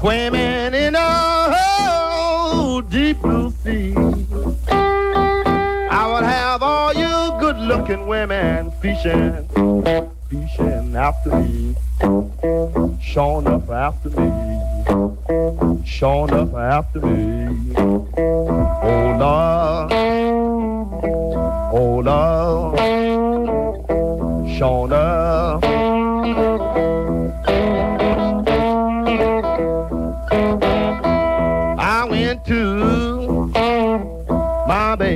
swimming in a deep blue sea. I would have all you good-looking women fishing, fishing after me, showing up after me, showing up after me. Oh Lord, oh Lord, showing up.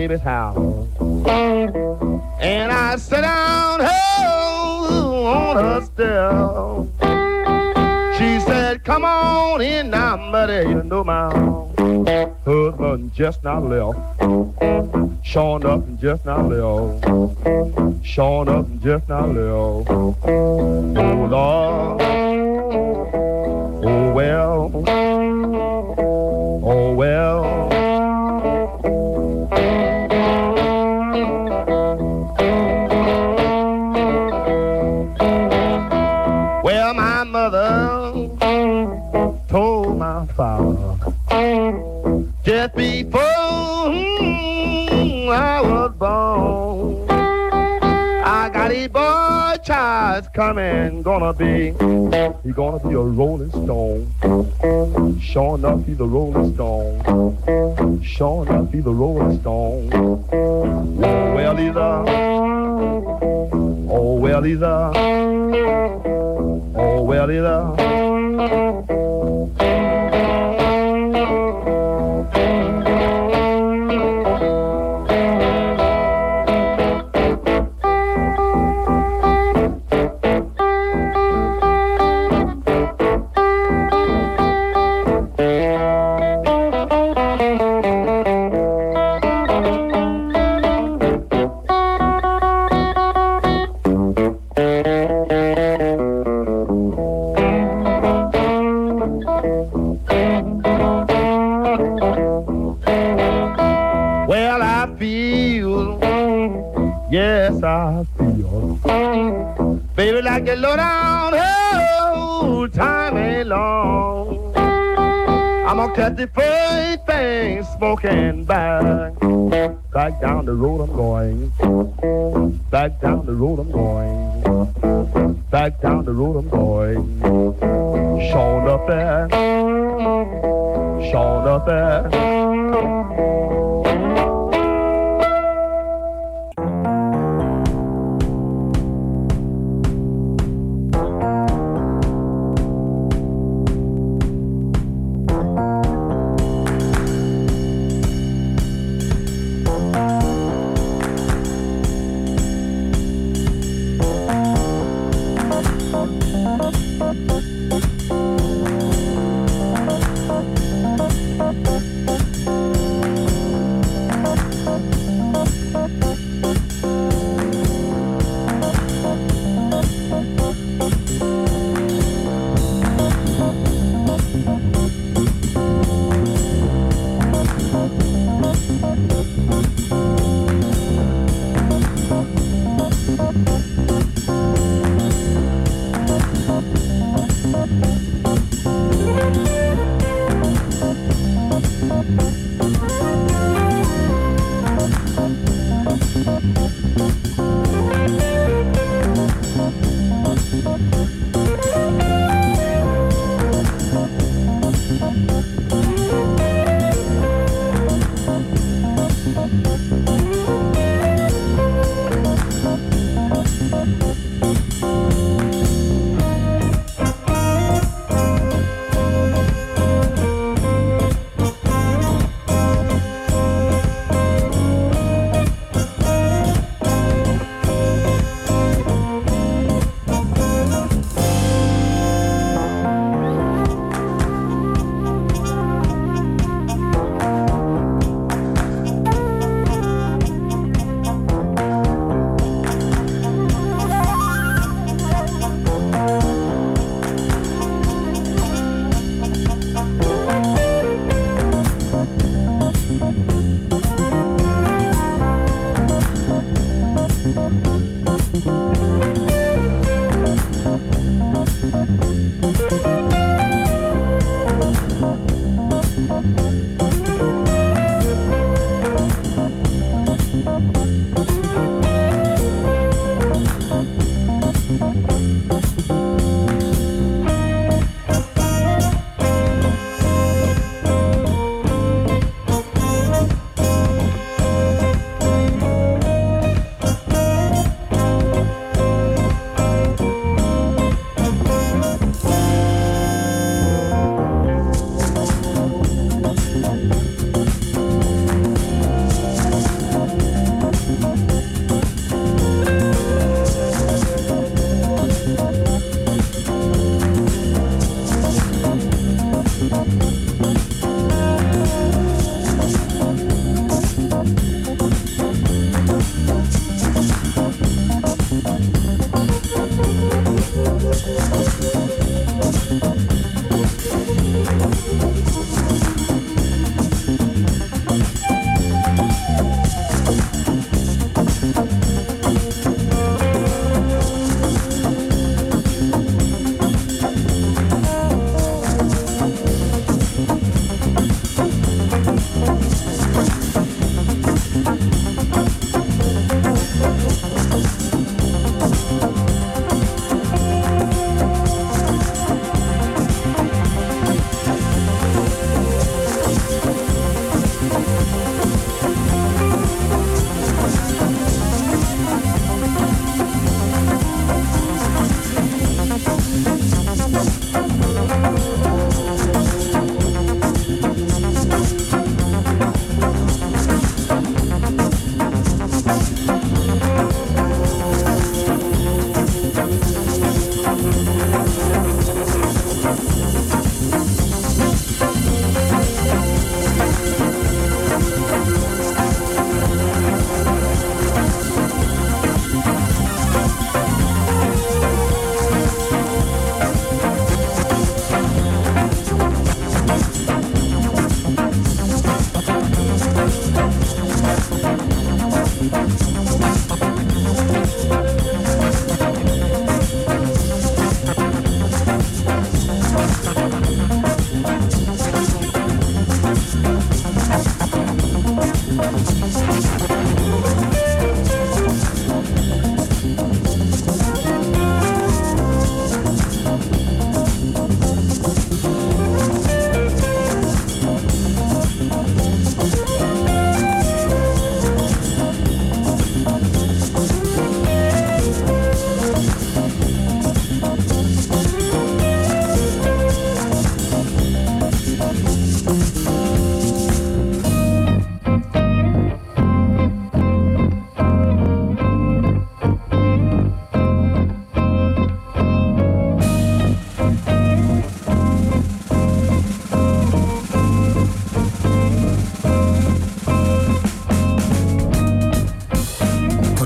Baby's house and I sat down oh, on her step. She said, Come on in now, buddy. You know my husband just not left. Showing up and just not left. Showing up and just not left. Oh, Lord. Oh, well. Oh, well. Well, my mother told my father just before mm, I was born, I got a boy child coming, gonna be, he gonna be a rolling stone. Sure enough, he's a rolling stone. Sure enough, he's a rolling stone. Oh, well, he's a, oh, well, he's a, oh, well, he's a. smoking back, back down the road I'm going, back down the road I'm going, back down the road I'm going. Showing up there, showing up there.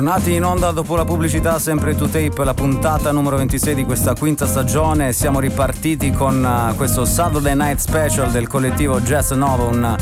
Tornati in onda dopo la pubblicità, sempre to tape, la puntata numero 26 di questa quinta stagione. Siamo ripartiti con uh, questo Saturday Night Special del collettivo Jazz Nova, un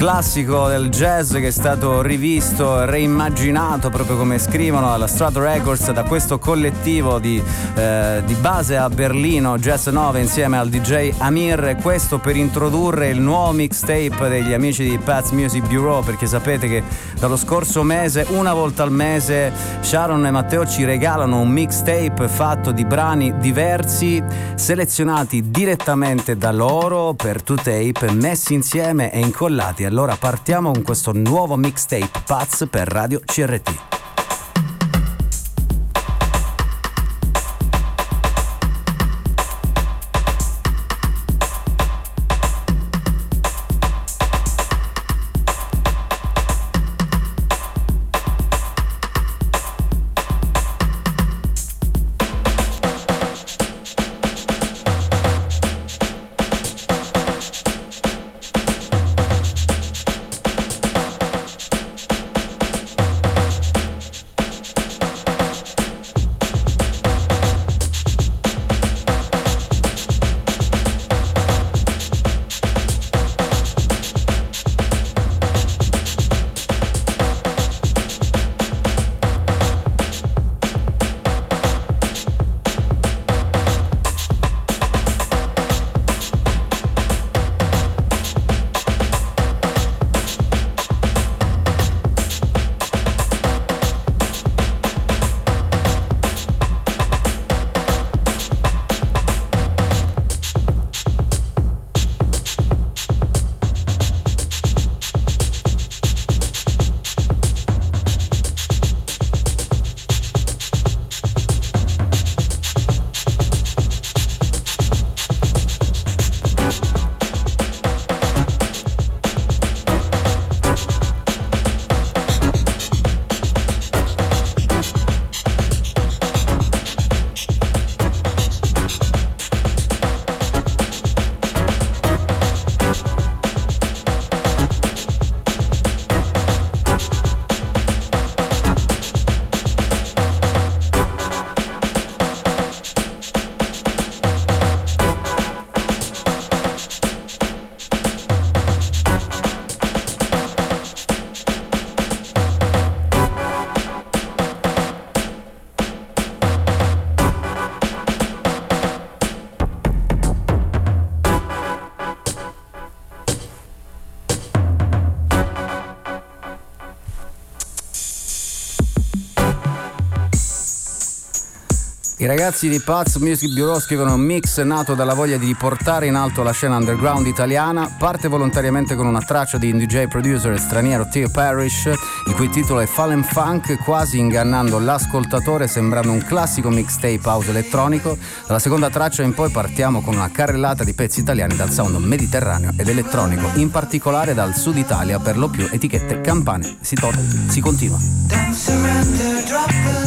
classico del jazz che è stato rivisto, reimmaginato proprio come scrivono alla Strato Records da questo collettivo di, eh, di base a Berlino, Jazz 9 insieme al DJ Amir. Questo per introdurre il nuovo mixtape degli amici di Pat's Music Bureau, perché sapete che dallo scorso mese, una volta al mese, Sharon e Matteo ci regalano un mixtape fatto di brani diversi, selezionati direttamente da loro per two tape, messi insieme e incollati allora partiamo con questo nuovo mixtape Paz per Radio CRT. I ragazzi di Paz Music Bureau scrivono un mix nato dalla voglia di riportare in alto la scena underground italiana, parte volontariamente con una traccia di DJ producer straniero Theo Parrish, il cui titolo è Fallen Funk, quasi ingannando l'ascoltatore sembrando un classico mixtape house elettronico. Dalla seconda traccia in poi partiamo con una carrellata di pezzi italiani dal sound mediterraneo ed elettronico, in particolare dal sud Italia, per lo più etichette campane. Si, to- si continua. The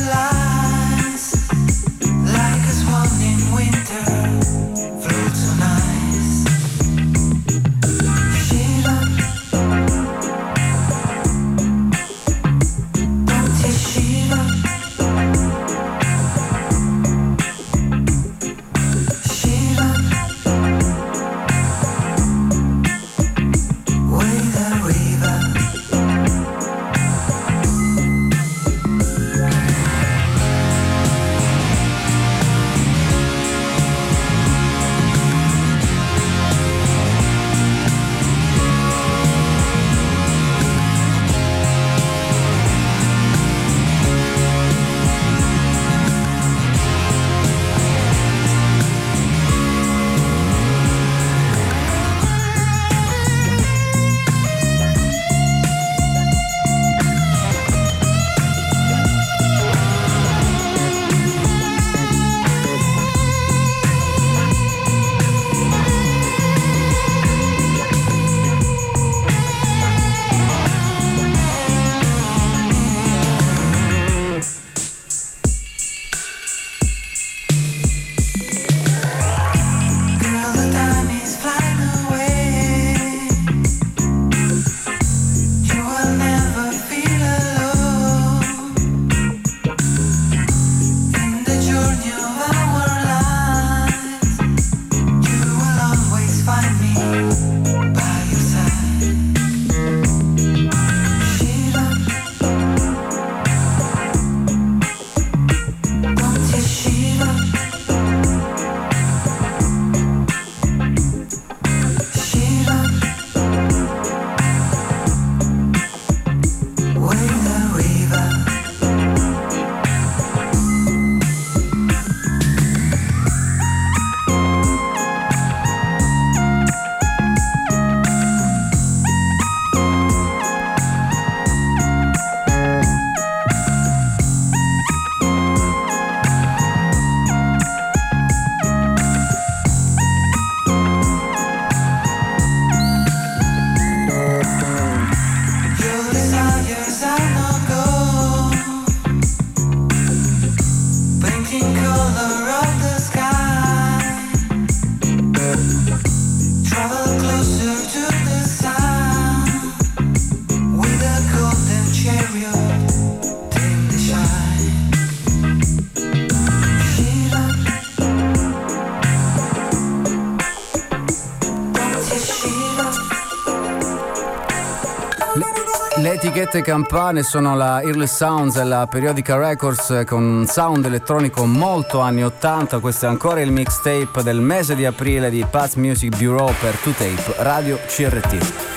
Etichette campane sono la Early Sounds e la Periodica Records con un sound elettronico molto anni 80. Questo è ancora il mixtape del mese di aprile di Paz Music Bureau per 2Tape Radio CRT.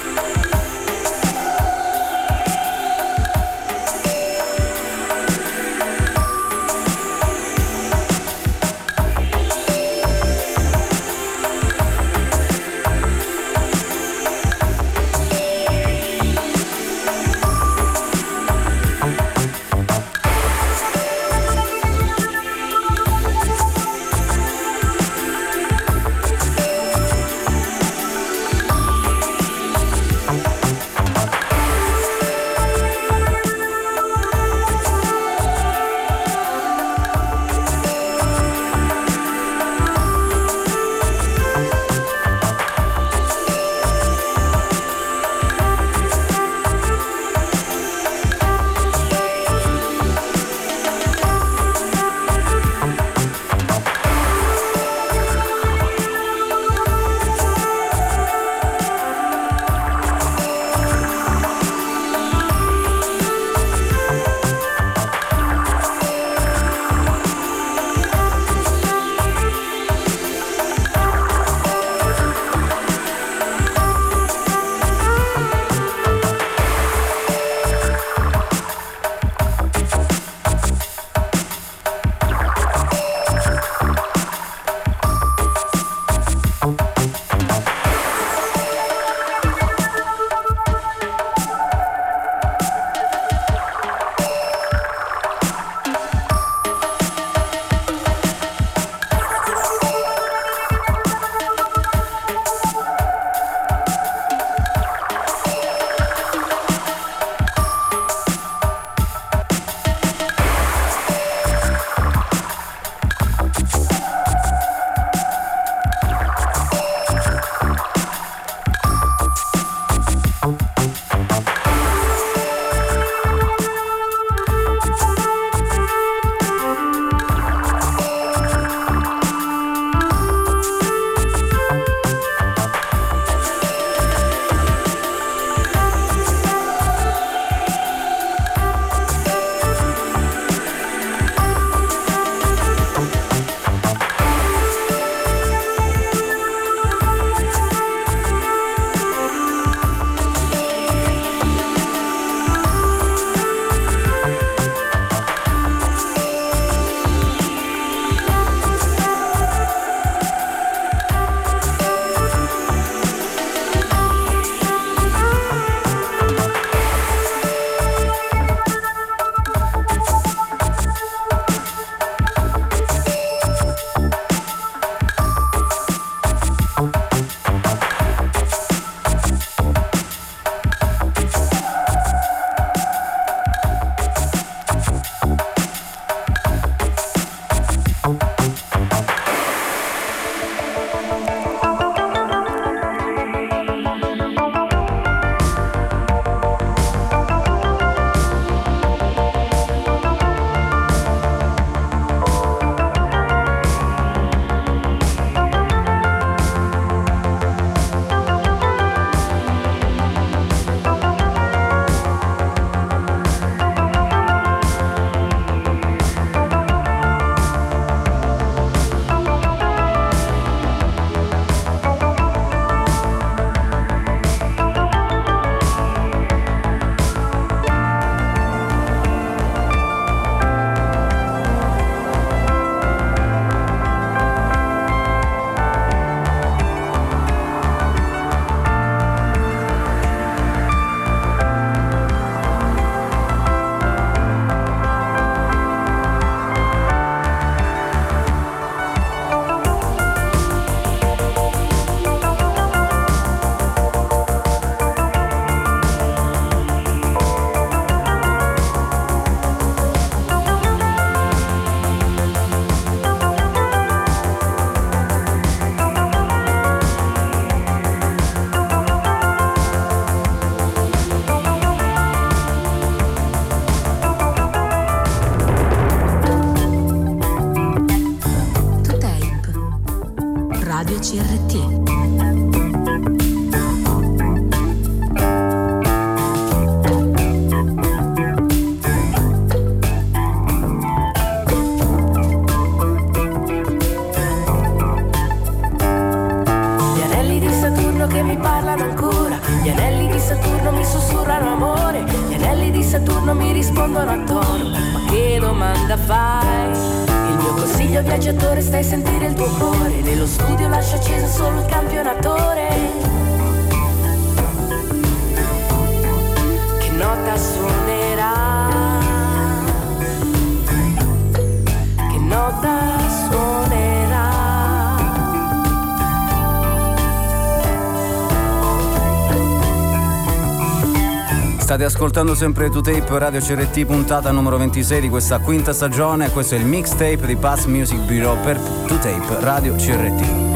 ascoltando sempre To Tape Radio CRT puntata numero 26 di questa quinta stagione. Questo è il mixtape di Pass Music Bureau per To Tape Radio CRT.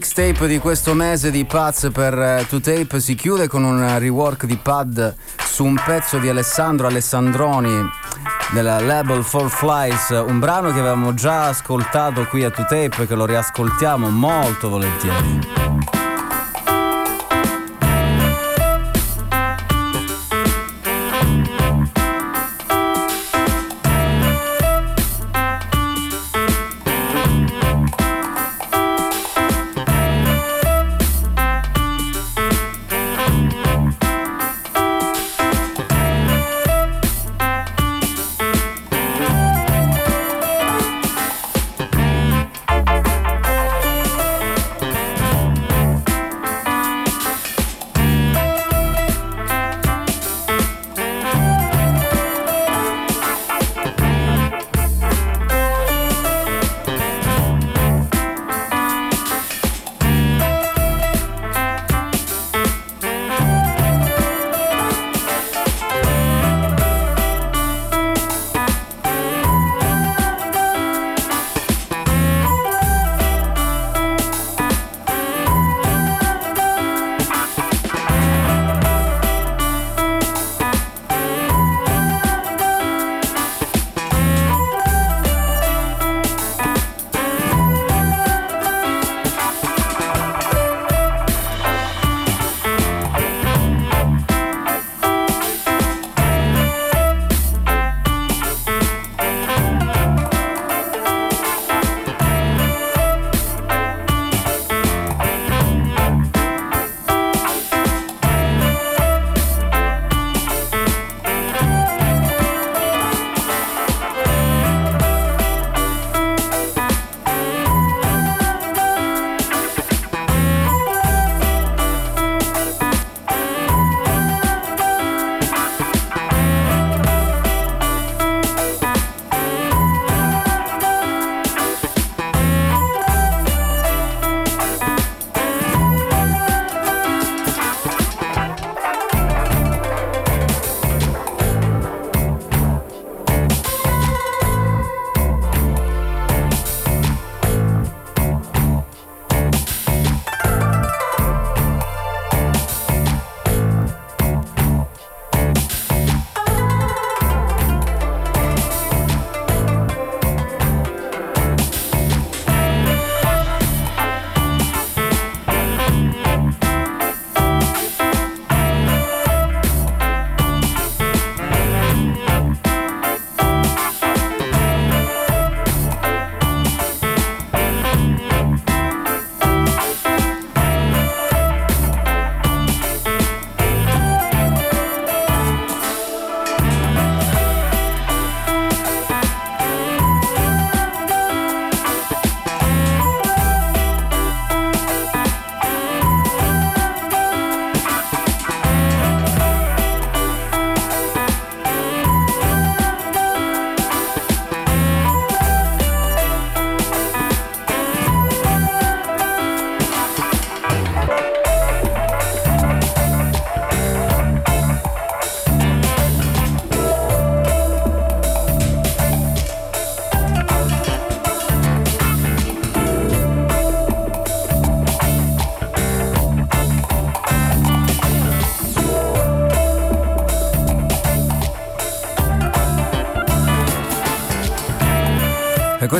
Mixtape di questo mese di Paz per eh, 2Tape si chiude con un rework di Pad su un pezzo di Alessandro Alessandroni della label Four Flies, un brano che avevamo già ascoltato qui a 2Tape che lo riascoltiamo molto volentieri.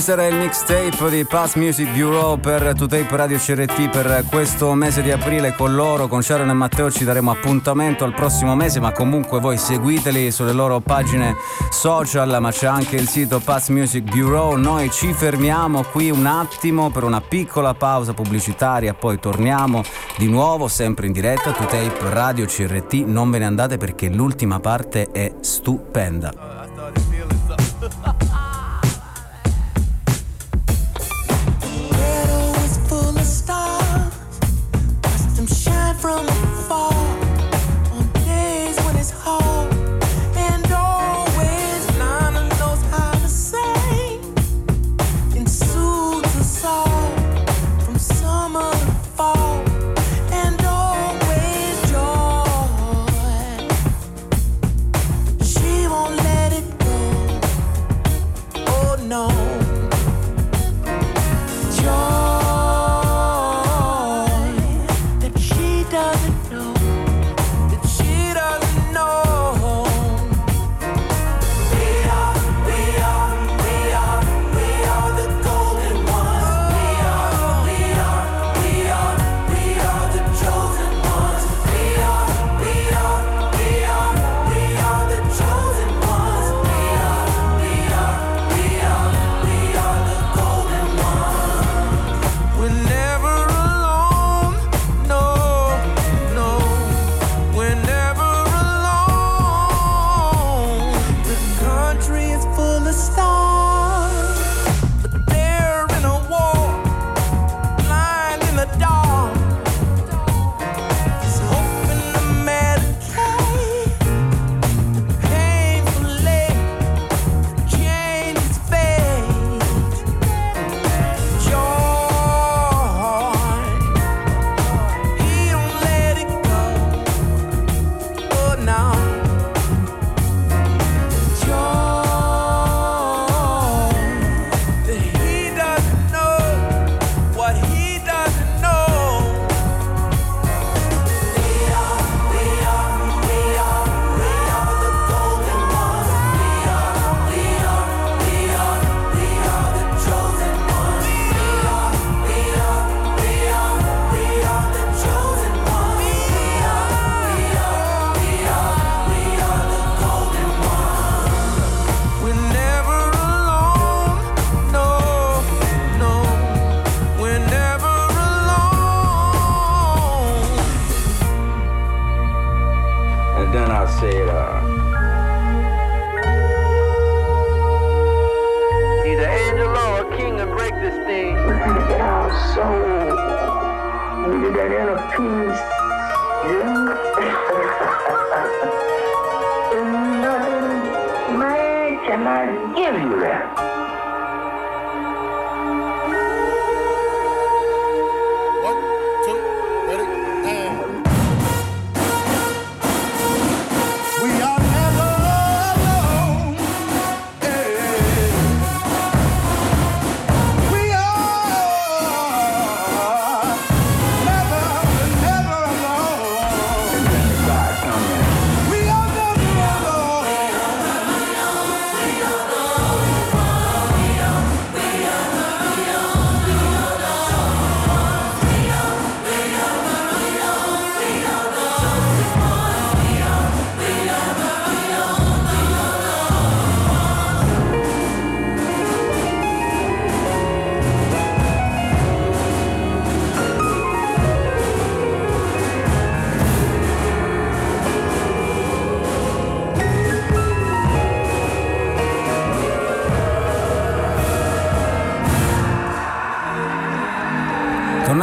Questo era il mixtape di Pass Music Bureau per 2Tape Radio CRT per questo mese di aprile con loro, con Sharon e Matteo ci daremo appuntamento al prossimo mese, ma comunque voi seguiteli sulle loro pagine social, ma c'è anche il sito Pass Music Bureau. Noi ci fermiamo qui un attimo per una piccola pausa pubblicitaria, poi torniamo di nuovo sempre in diretta 2Tape Radio CRT. Non ve ne andate perché l'ultima parte è stupenda.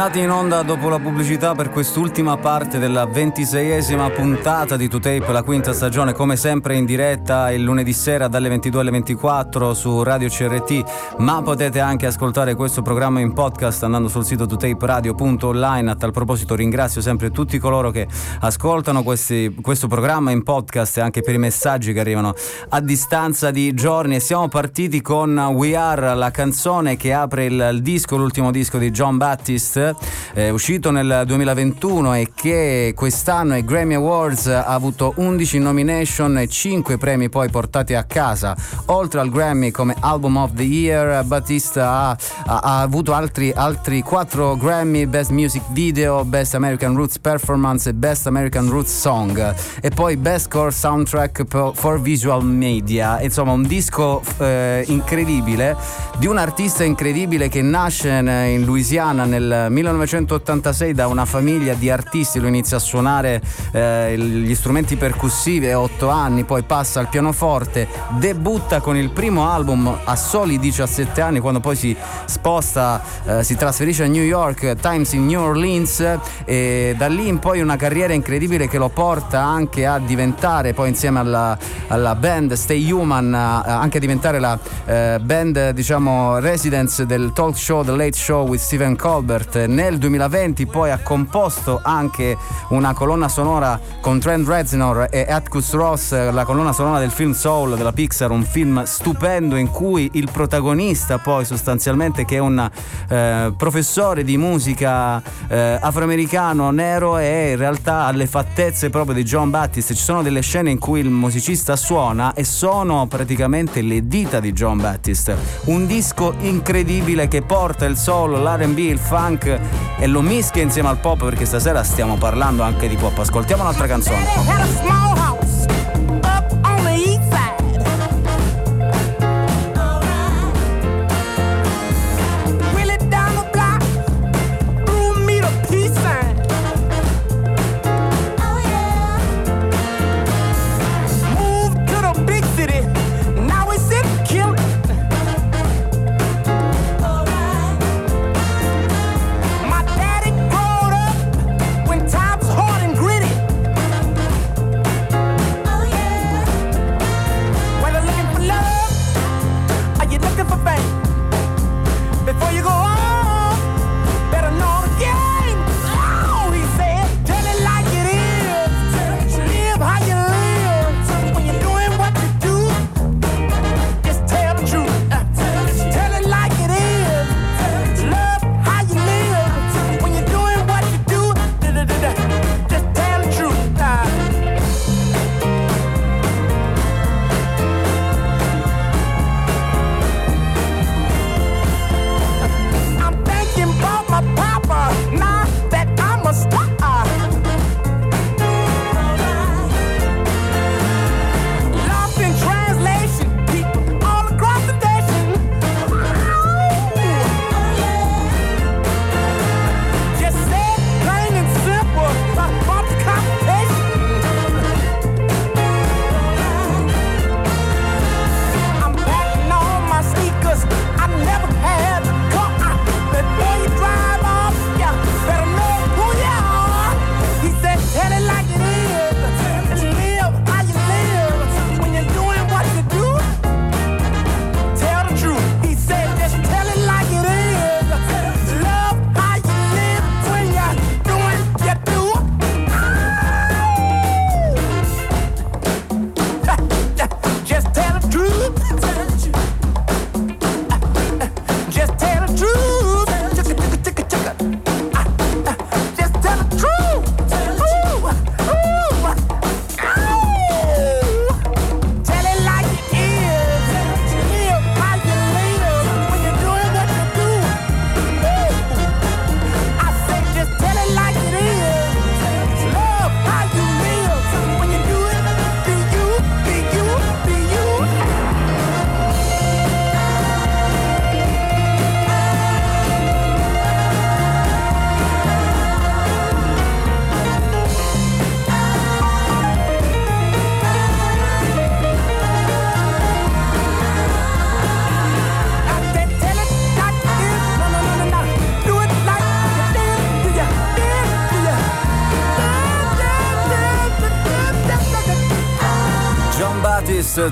Tornati in onda dopo la pubblicità per quest'ultima parte della ventiseiesima puntata di 2Tape, la quinta stagione, come sempre in diretta il lunedì sera dalle 22 alle 24 su Radio CRT, ma potete anche ascoltare questo programma in podcast andando sul sito 2taperadio.online. A tal proposito ringrazio sempre tutti coloro che ascoltano questi- questo programma in podcast e anche per i messaggi che arrivano a distanza di giorni. E siamo partiti con We Are, la canzone che apre il, disco, l'ultimo disco di John Baptiste, eh, uscito nel 2021 e che quest'anno ai Grammy Awards ha avuto 11 nomination e 5 premi poi portati a casa. Oltre al Grammy come Album of the Year, Baptiste ha, ha- avuto altri, altri 4 Grammy, Best Music Video, Best American Roots Performance e Best American Roots Song e poi Best Core Soundtrack for Visual Media. Insomma, un disco eh, incredibile di un artista incredibile che nasce in Louisiana nel 1986 da una famiglia di artisti. Lui inizia a suonare eh, gli strumenti percussivi a 8 anni, poi passa al pianoforte, debutta con il primo album a soli 17 anni, quando poi si sposta, eh, si trasferisce a New York, Times in New Orleans e da lì in poi una carriera incredibile che lo porta anche a diventare poi insieme alla, alla band Stay Human anche a diventare la eh, band diciamo residence del talk show The Late Show with Stephen Colbert nel 2020 poi ha composto anche una colonna sonora con Trent Reznor e Atticus Ross la colonna sonora del film Soul della Pixar un film stupendo in cui il protagonista poi sostanzialmente che è un eh, professore di musica eh, afroamericano nero e in realtà ha le fattezze proprio di John Baptiste. Ci sono delle scene in cui il musicista suona e sono praticamente le dita di John Baptiste. Un disco incredibile che porta il soul, l'R&B, il funk e lo mischia insieme al pop perché stasera stiamo parlando anche di pop. Ascoltiamo un'altra canzone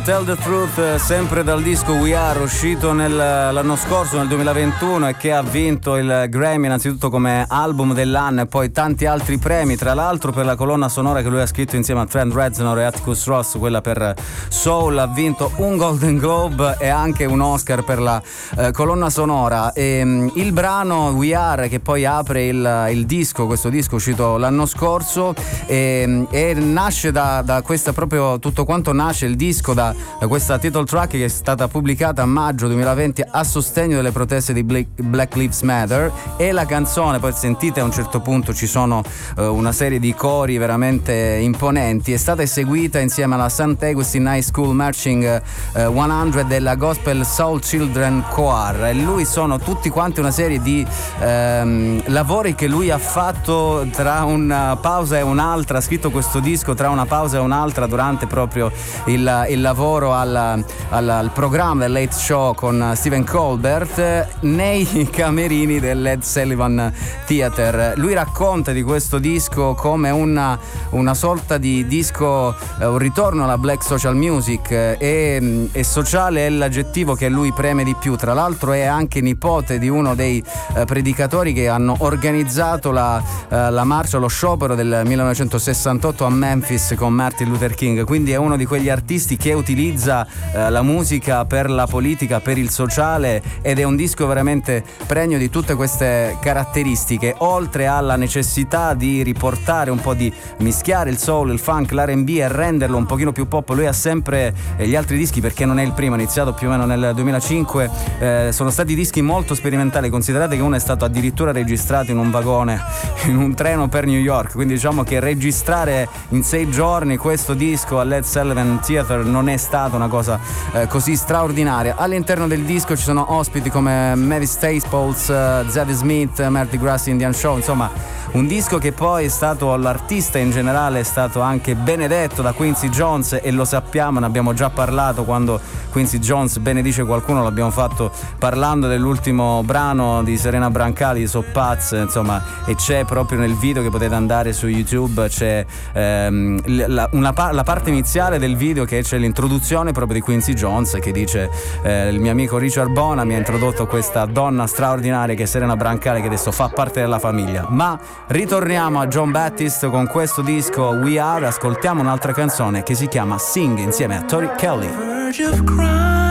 Tell the Truth, sempre dal disco We Are, uscito nel- l'anno scorso, nel 2021, e che ha vinto il Grammy innanzitutto come album dell'anno e poi tanti altri premi, tra l'altro per la colonna sonora che lui ha scritto insieme a Trent Reznor e Atticus Ross, quella per Soul, ha vinto un Golden Globe e anche un Oscar per la eh, colonna sonora. E, mm, il brano We Are, che poi apre il, il disco, questo disco uscito l'anno scorso, e, e nasce da, da questa proprio tutto quanto nasce il disco da, da questa title track che è stata pubblicata a maggio 2020 a sostegno delle proteste di Black, Lives Matter e la canzone poi sentite a un certo punto ci sono eh, una serie di cori veramente imponenti è stata eseguita insieme alla St. Augustine High School Marching eh, 100 della Gospel Soul Children Choir e lui sono tutti quanti una serie di ehm, lavori che lui ha fatto tra una pausa e un'altra ha scritto questo disco tra una pausa e un'altra durante proprio il, il lavoro al, al- al programma del Late Show con Steven Colbert nei camerini del Led Sullivan Theater. Lui racconta di questo disco come una, una sorta di disco, eh, un ritorno alla black social music eh, e, e sociale è l'aggettivo che lui preme di più. Tra l'altro è anche nipote di uno dei eh, predicatori che hanno organizzato la, eh, la marcia, lo sciopero del 1968 a Memphis con Martin Luther King. Quindi è uno di quegli artisti che utilizza eh, la musica per la politica, per il sociale ed è un disco veramente pregno di tutte queste caratteristiche, oltre alla necessità di riportare un po' di mischiare il soul, il funk, l'R&B e renderlo un pochino più pop. Lui ha sempre eh, gli altri dischi perché non è il primo, ha iniziato più o meno nel 2005, eh, sono stati dischi molto sperimentali, considerate che uno è stato addirittura registrato in un vagone, in un treno per New York, quindi diciamo che registrare in sei giorni questo disco al Led Sullivan Theater non è stata una cosa eh, così straordinaria. All'interno del disco ci sono ospiti come Mavis Staples, uh, Zadie Smith, Marty Grass Indian Show, insomma un disco che poi è stato l'artista in generale è stato anche benedetto da Quincy Jones e lo sappiamo, ne abbiamo già parlato quando Quincy Jones benedice qualcuno, l'abbiamo fatto parlando dell'ultimo brano di Serena Brancali So Paz, insomma, e c'è proprio nel video che potete andare su YouTube, c'è ehm, la, una la parte iniziale del video che c'è l'introduzione proprio di Quincy Jones che dice eh, il mio amico Richard Bona mi ha introdotto questa donna straordinaria che è Serena Brancali che adesso fa parte della famiglia. Ma ritorniamo a John Baptist con questo disco We Are, ascoltiamo un'altra canzone che si chiama Sing insieme a Tori Kelly.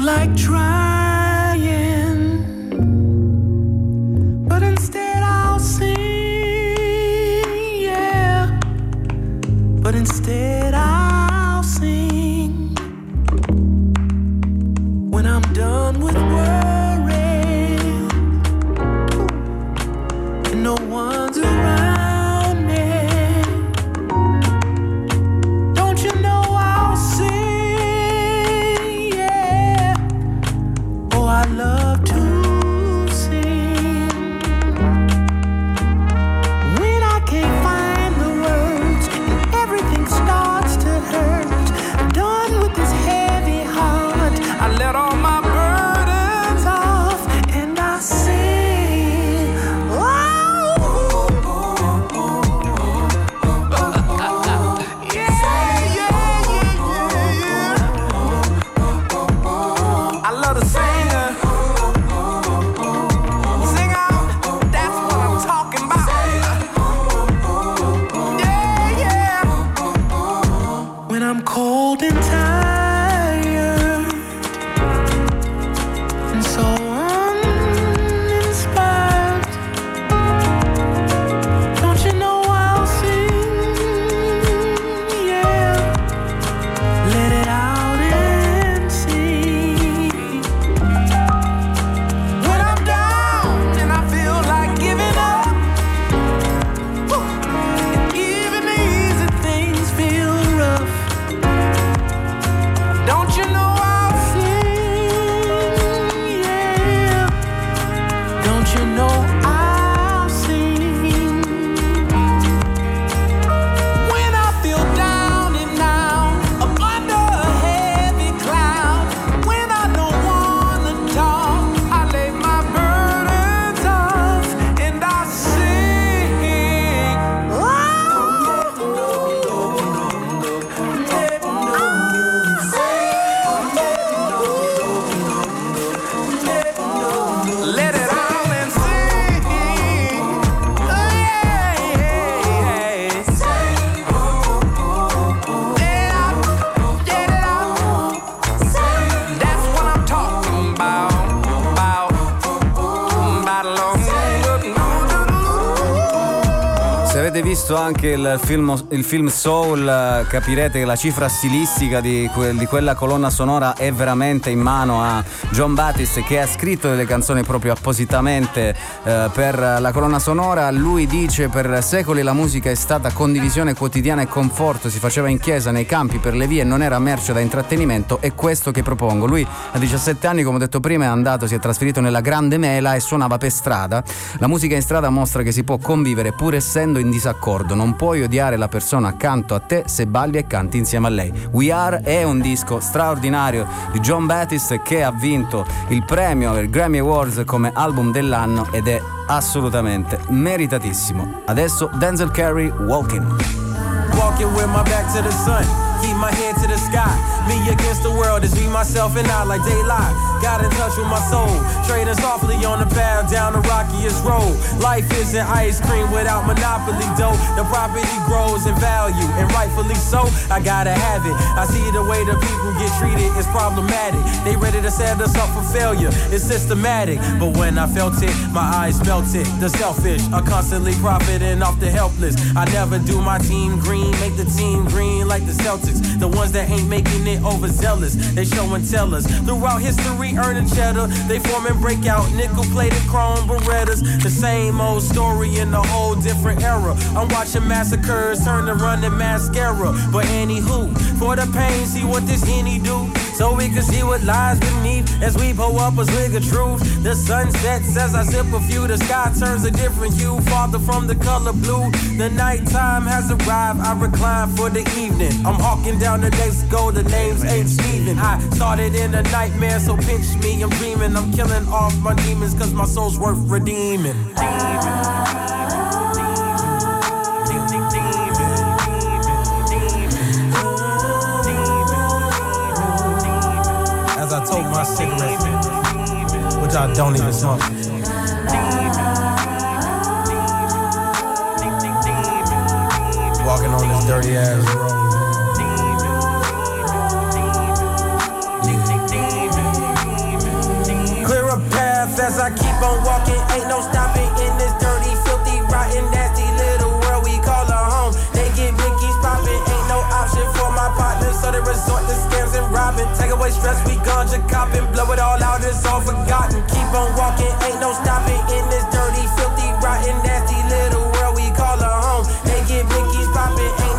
Like trying, but instead I'll sing. Yeah, but instead I'll sing when I'm done with worrying and no one's anche il film, il film Soul, capirete che la cifra stilistica di, que- di quella colonna sonora è veramente in mano a John Batiste che ha scritto delle canzoni proprio appositamente eh, per la colonna sonora. Lui dice per secoli la musica è stata condivisione quotidiana e conforto, si faceva in chiesa, nei campi, per le vie, non era merce da intrattenimento, è questo che propongo. Lui a 17 anni, come ho detto prima, è andato, si è trasferito nella Grande Mela e suonava per strada. La musica in strada mostra che si può convivere pur essendo in disaccordo, non puoi odiare la persona accanto a te se balli e canti insieme a lei. We Are è un disco straordinario di John Batiste che ha vinto il premio del Grammy Awards come album dell'anno ed è assolutamente meritatissimo. Adesso Denzel Carey Walking. Walking with my back to the sun. My hand to the sky. Me against the world is me, myself, and I like daylight. Got in touch with my soul. Trading softly on the path down the rockiest road. Life isn't ice cream without monopoly dough. The property grows in value, and rightfully so. I gotta have it. I see the way the people get treated is problematic. They ready to set us up for failure. It's systematic. But when I felt it, my eyes melted. The selfish are constantly profiting off the helpless. I never do my team green, make the team green like the Celtics. The ones that ain't making it overzealous, they show and tell us. Throughout history, earning cheddar, they form and break out nickel plated chrome Berettas. The same old story in a whole different era. I'm watching massacres turn to running mascara. But anywho, for the pain, see what this henny do. So we can see what lies beneath as we pull up a swig of truth. The sun sets as I sip a few, the sky turns a different hue, farther from the color blue. The nighttime has arrived, I recline for the evening. I'm hawking down the next goal, the names ain't Steven. I started in a nightmare, so pinch me, I'm dreaming. I'm killing off my demons, cause my soul's worth redeeming. As my which I don't even smoke. Walking on this dirty ass road. Resort to scams and robbing. Take away stress, we ganja copping, blow it all out, it's all forgotten. Keep on walking, ain't no stopping in this dirty, filthy, rotten, nasty little world we call a home. They get blickies popping,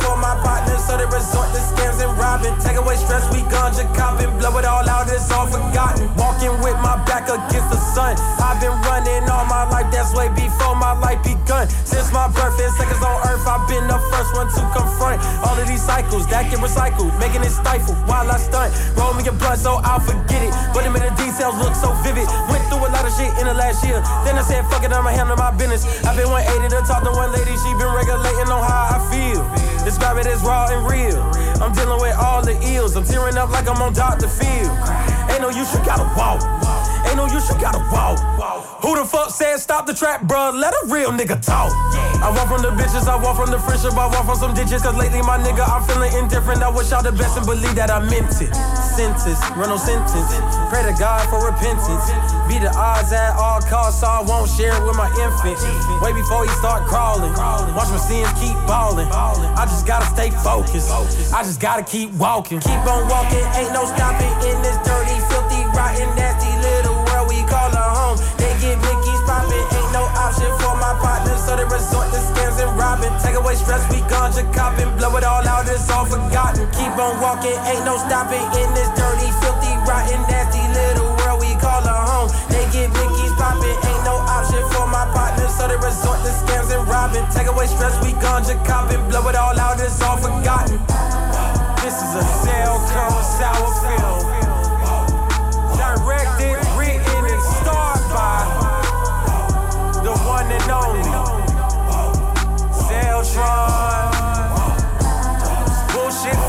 for my partners, so they resort to scams and robbing. Take away stress, we ganja copping, blow it all out, it's all forgotten. Walking with my back against the sun. I've been running all my life, that's way before my life begun. Since my birth and seconds on earth, I've been the first one to confront all of these cycles that get recycled, making it stifle while I stunt. Roll me a blunt so I'll forget it, but the details look so vivid. Went through a lot of shit in the last year, then I said, fuck it, I'ma handle my business. I've been 180 to talk to one lady, she been regulating on how I feel. Describe it as raw and real. I'm dealing with all the ills, I'm tearing up like I'm on Dr. Phil. Ain't no use, you gotta walk. Ain't no use, you gotta walk. Who the fuck said stop the trap, bruh? Let a real nigga talk. I walk from the bitches, I walk from the friendship, I walk from some ditches. Cause lately, my nigga, I'm feeling indifferent. I wish y'all the best and believe that I meant it. Sentence, run no sentence. Pray to God for repentance. Be the odds at all costs, so I won't share it with my infant. Way before he start crawling. Watch my sins keep balling. I just gotta stay focused. I just gotta keep walking. Keep on walking, ain't no stopping in this dirty, filthy, rotten, nasty little They get blickies popping, ain't no option for my partners, so they resort to scams and robbing. Take away stress, we ganja copping, blow it all out, it's all forgotten. Keep on walking, ain't no stopping in this dirty, filthy, rotten, nasty little world we call a home. They get blickies popping, ain't no option for my partners, so they resort to scams and robbing. Take away stress, we ganja copping, blow it all out, it's all forgotten. This is a cell cone sour film. Directed, try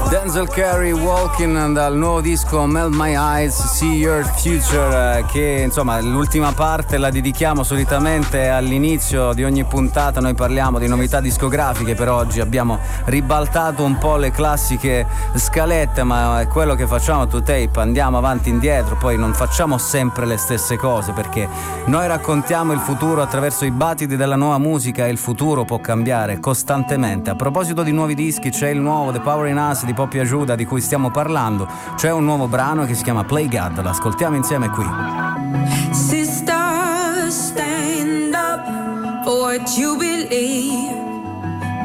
Denzel Carey Walking dal nuovo disco Melt My Eyes See Your Future eh, che insomma l'ultima parte la dedichiamo solitamente all'inizio di ogni puntata. Noi parliamo di novità discografiche per oggi abbiamo ribaltato un po' le classiche scalette ma è quello che facciamo to tape andiamo avanti e indietro poi non facciamo sempre le stesse cose perché noi raccontiamo il futuro attraverso i battiti della nuova musica e il futuro può cambiare costantemente. A proposito di nuovi dischi c'è il nuovo The Power in Us di Poppy Ajuda di cui stiamo parlando. C'è un nuovo brano che si chiama Play God, l'ascoltiamo insieme qui. Sister, stand up for what you believe.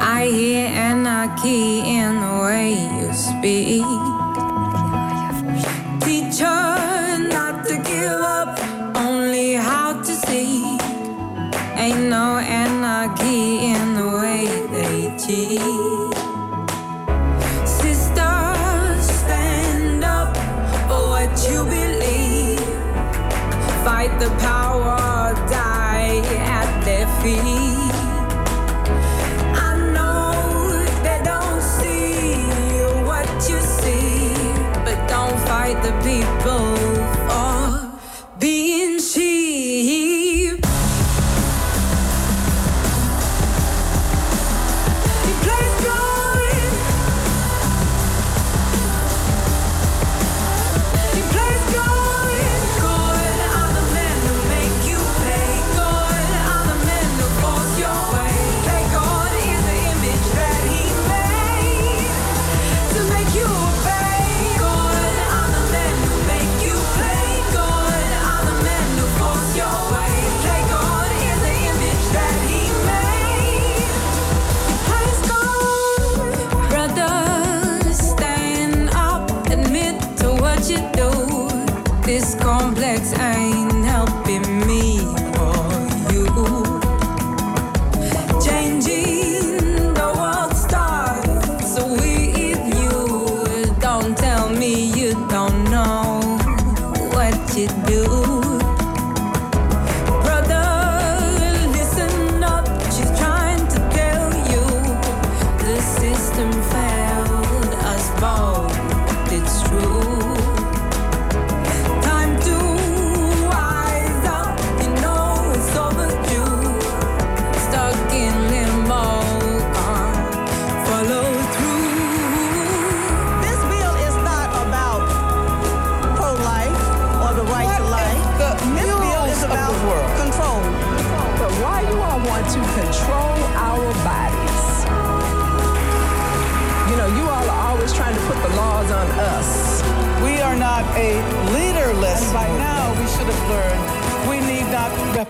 I hear anarchy in the way you speak. Teach her not to give up, only how to see. Ain't no anarchy in the way they cheat.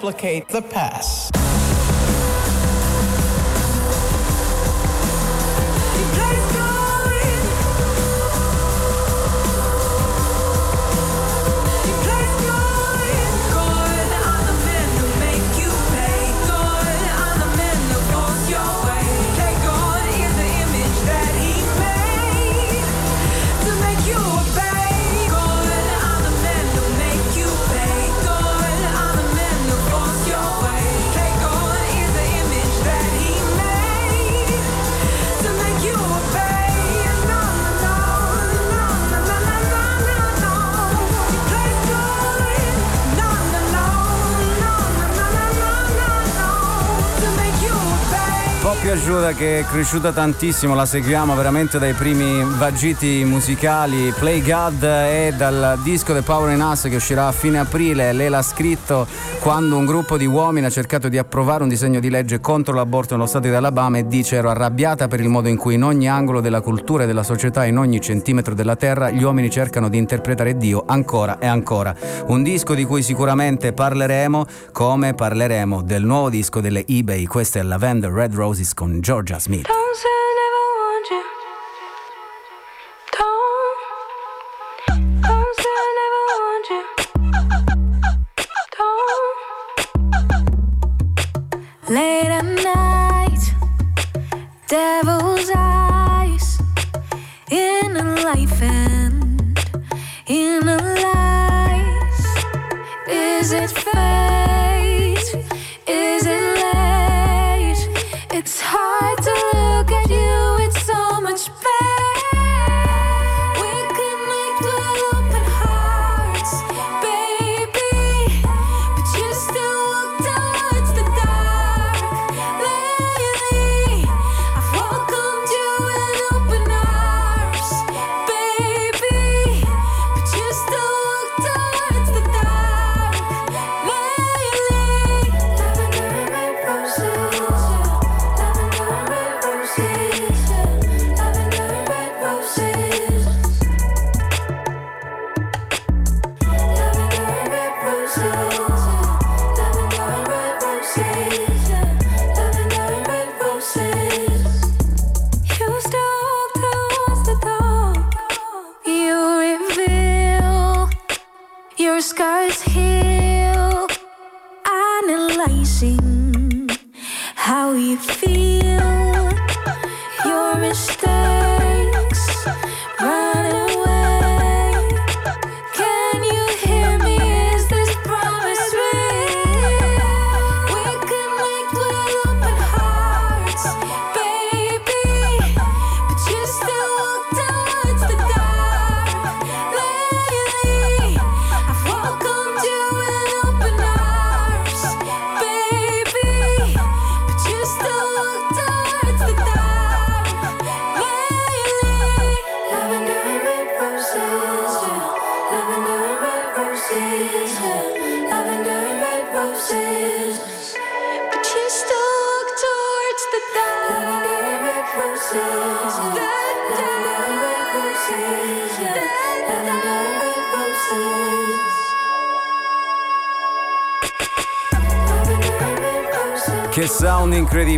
Replicate the past. Ajuda che è cresciuta tantissimo, la seguiamo veramente dai primi vagiti musicali. Play God è dal disco The Power in Us che uscirà a fine aprile. Lei l'ha scritto quando un gruppo di uomini ha cercato di approvare un disegno di legge contro l'aborto nello stato di Alabama e dice ero arrabbiata per il modo in cui in ogni angolo della cultura e della società, in ogni centimetro della terra, gli uomini cercano di interpretare Dio ancora e ancora. Un disco di cui sicuramente parleremo come parleremo del nuovo disco delle eBay. Questa è Lavender Red Roses con Georgia Smith.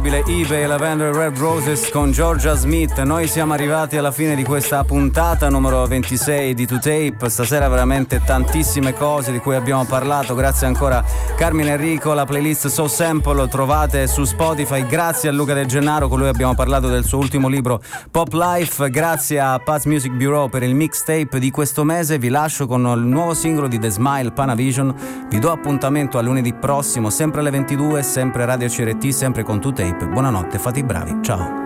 Incredibile, eBay Lavender Red Roses con Georgia Smith. Noi siamo arrivati alla fine di questa puntata numero 26 di 2Tape. Stasera veramente tantissime cose di cui abbiamo parlato. Grazie ancora Carmine Enrico, la playlist So Sample lo trovate su Spotify. Grazie a Luca De Gennaro, con lui abbiamo parlato del suo ultimo libro Pop Life. Grazie a Paz Music Bureau per il mixtape di questo mese. Vi lascio con il nuovo singolo di The Smile Panavision. Vi do appuntamento a lunedì prossimo, sempre alle 22, sempre Radio CRT, sempre con 2Tape. Buonanotte, fate i bravi. Ciao.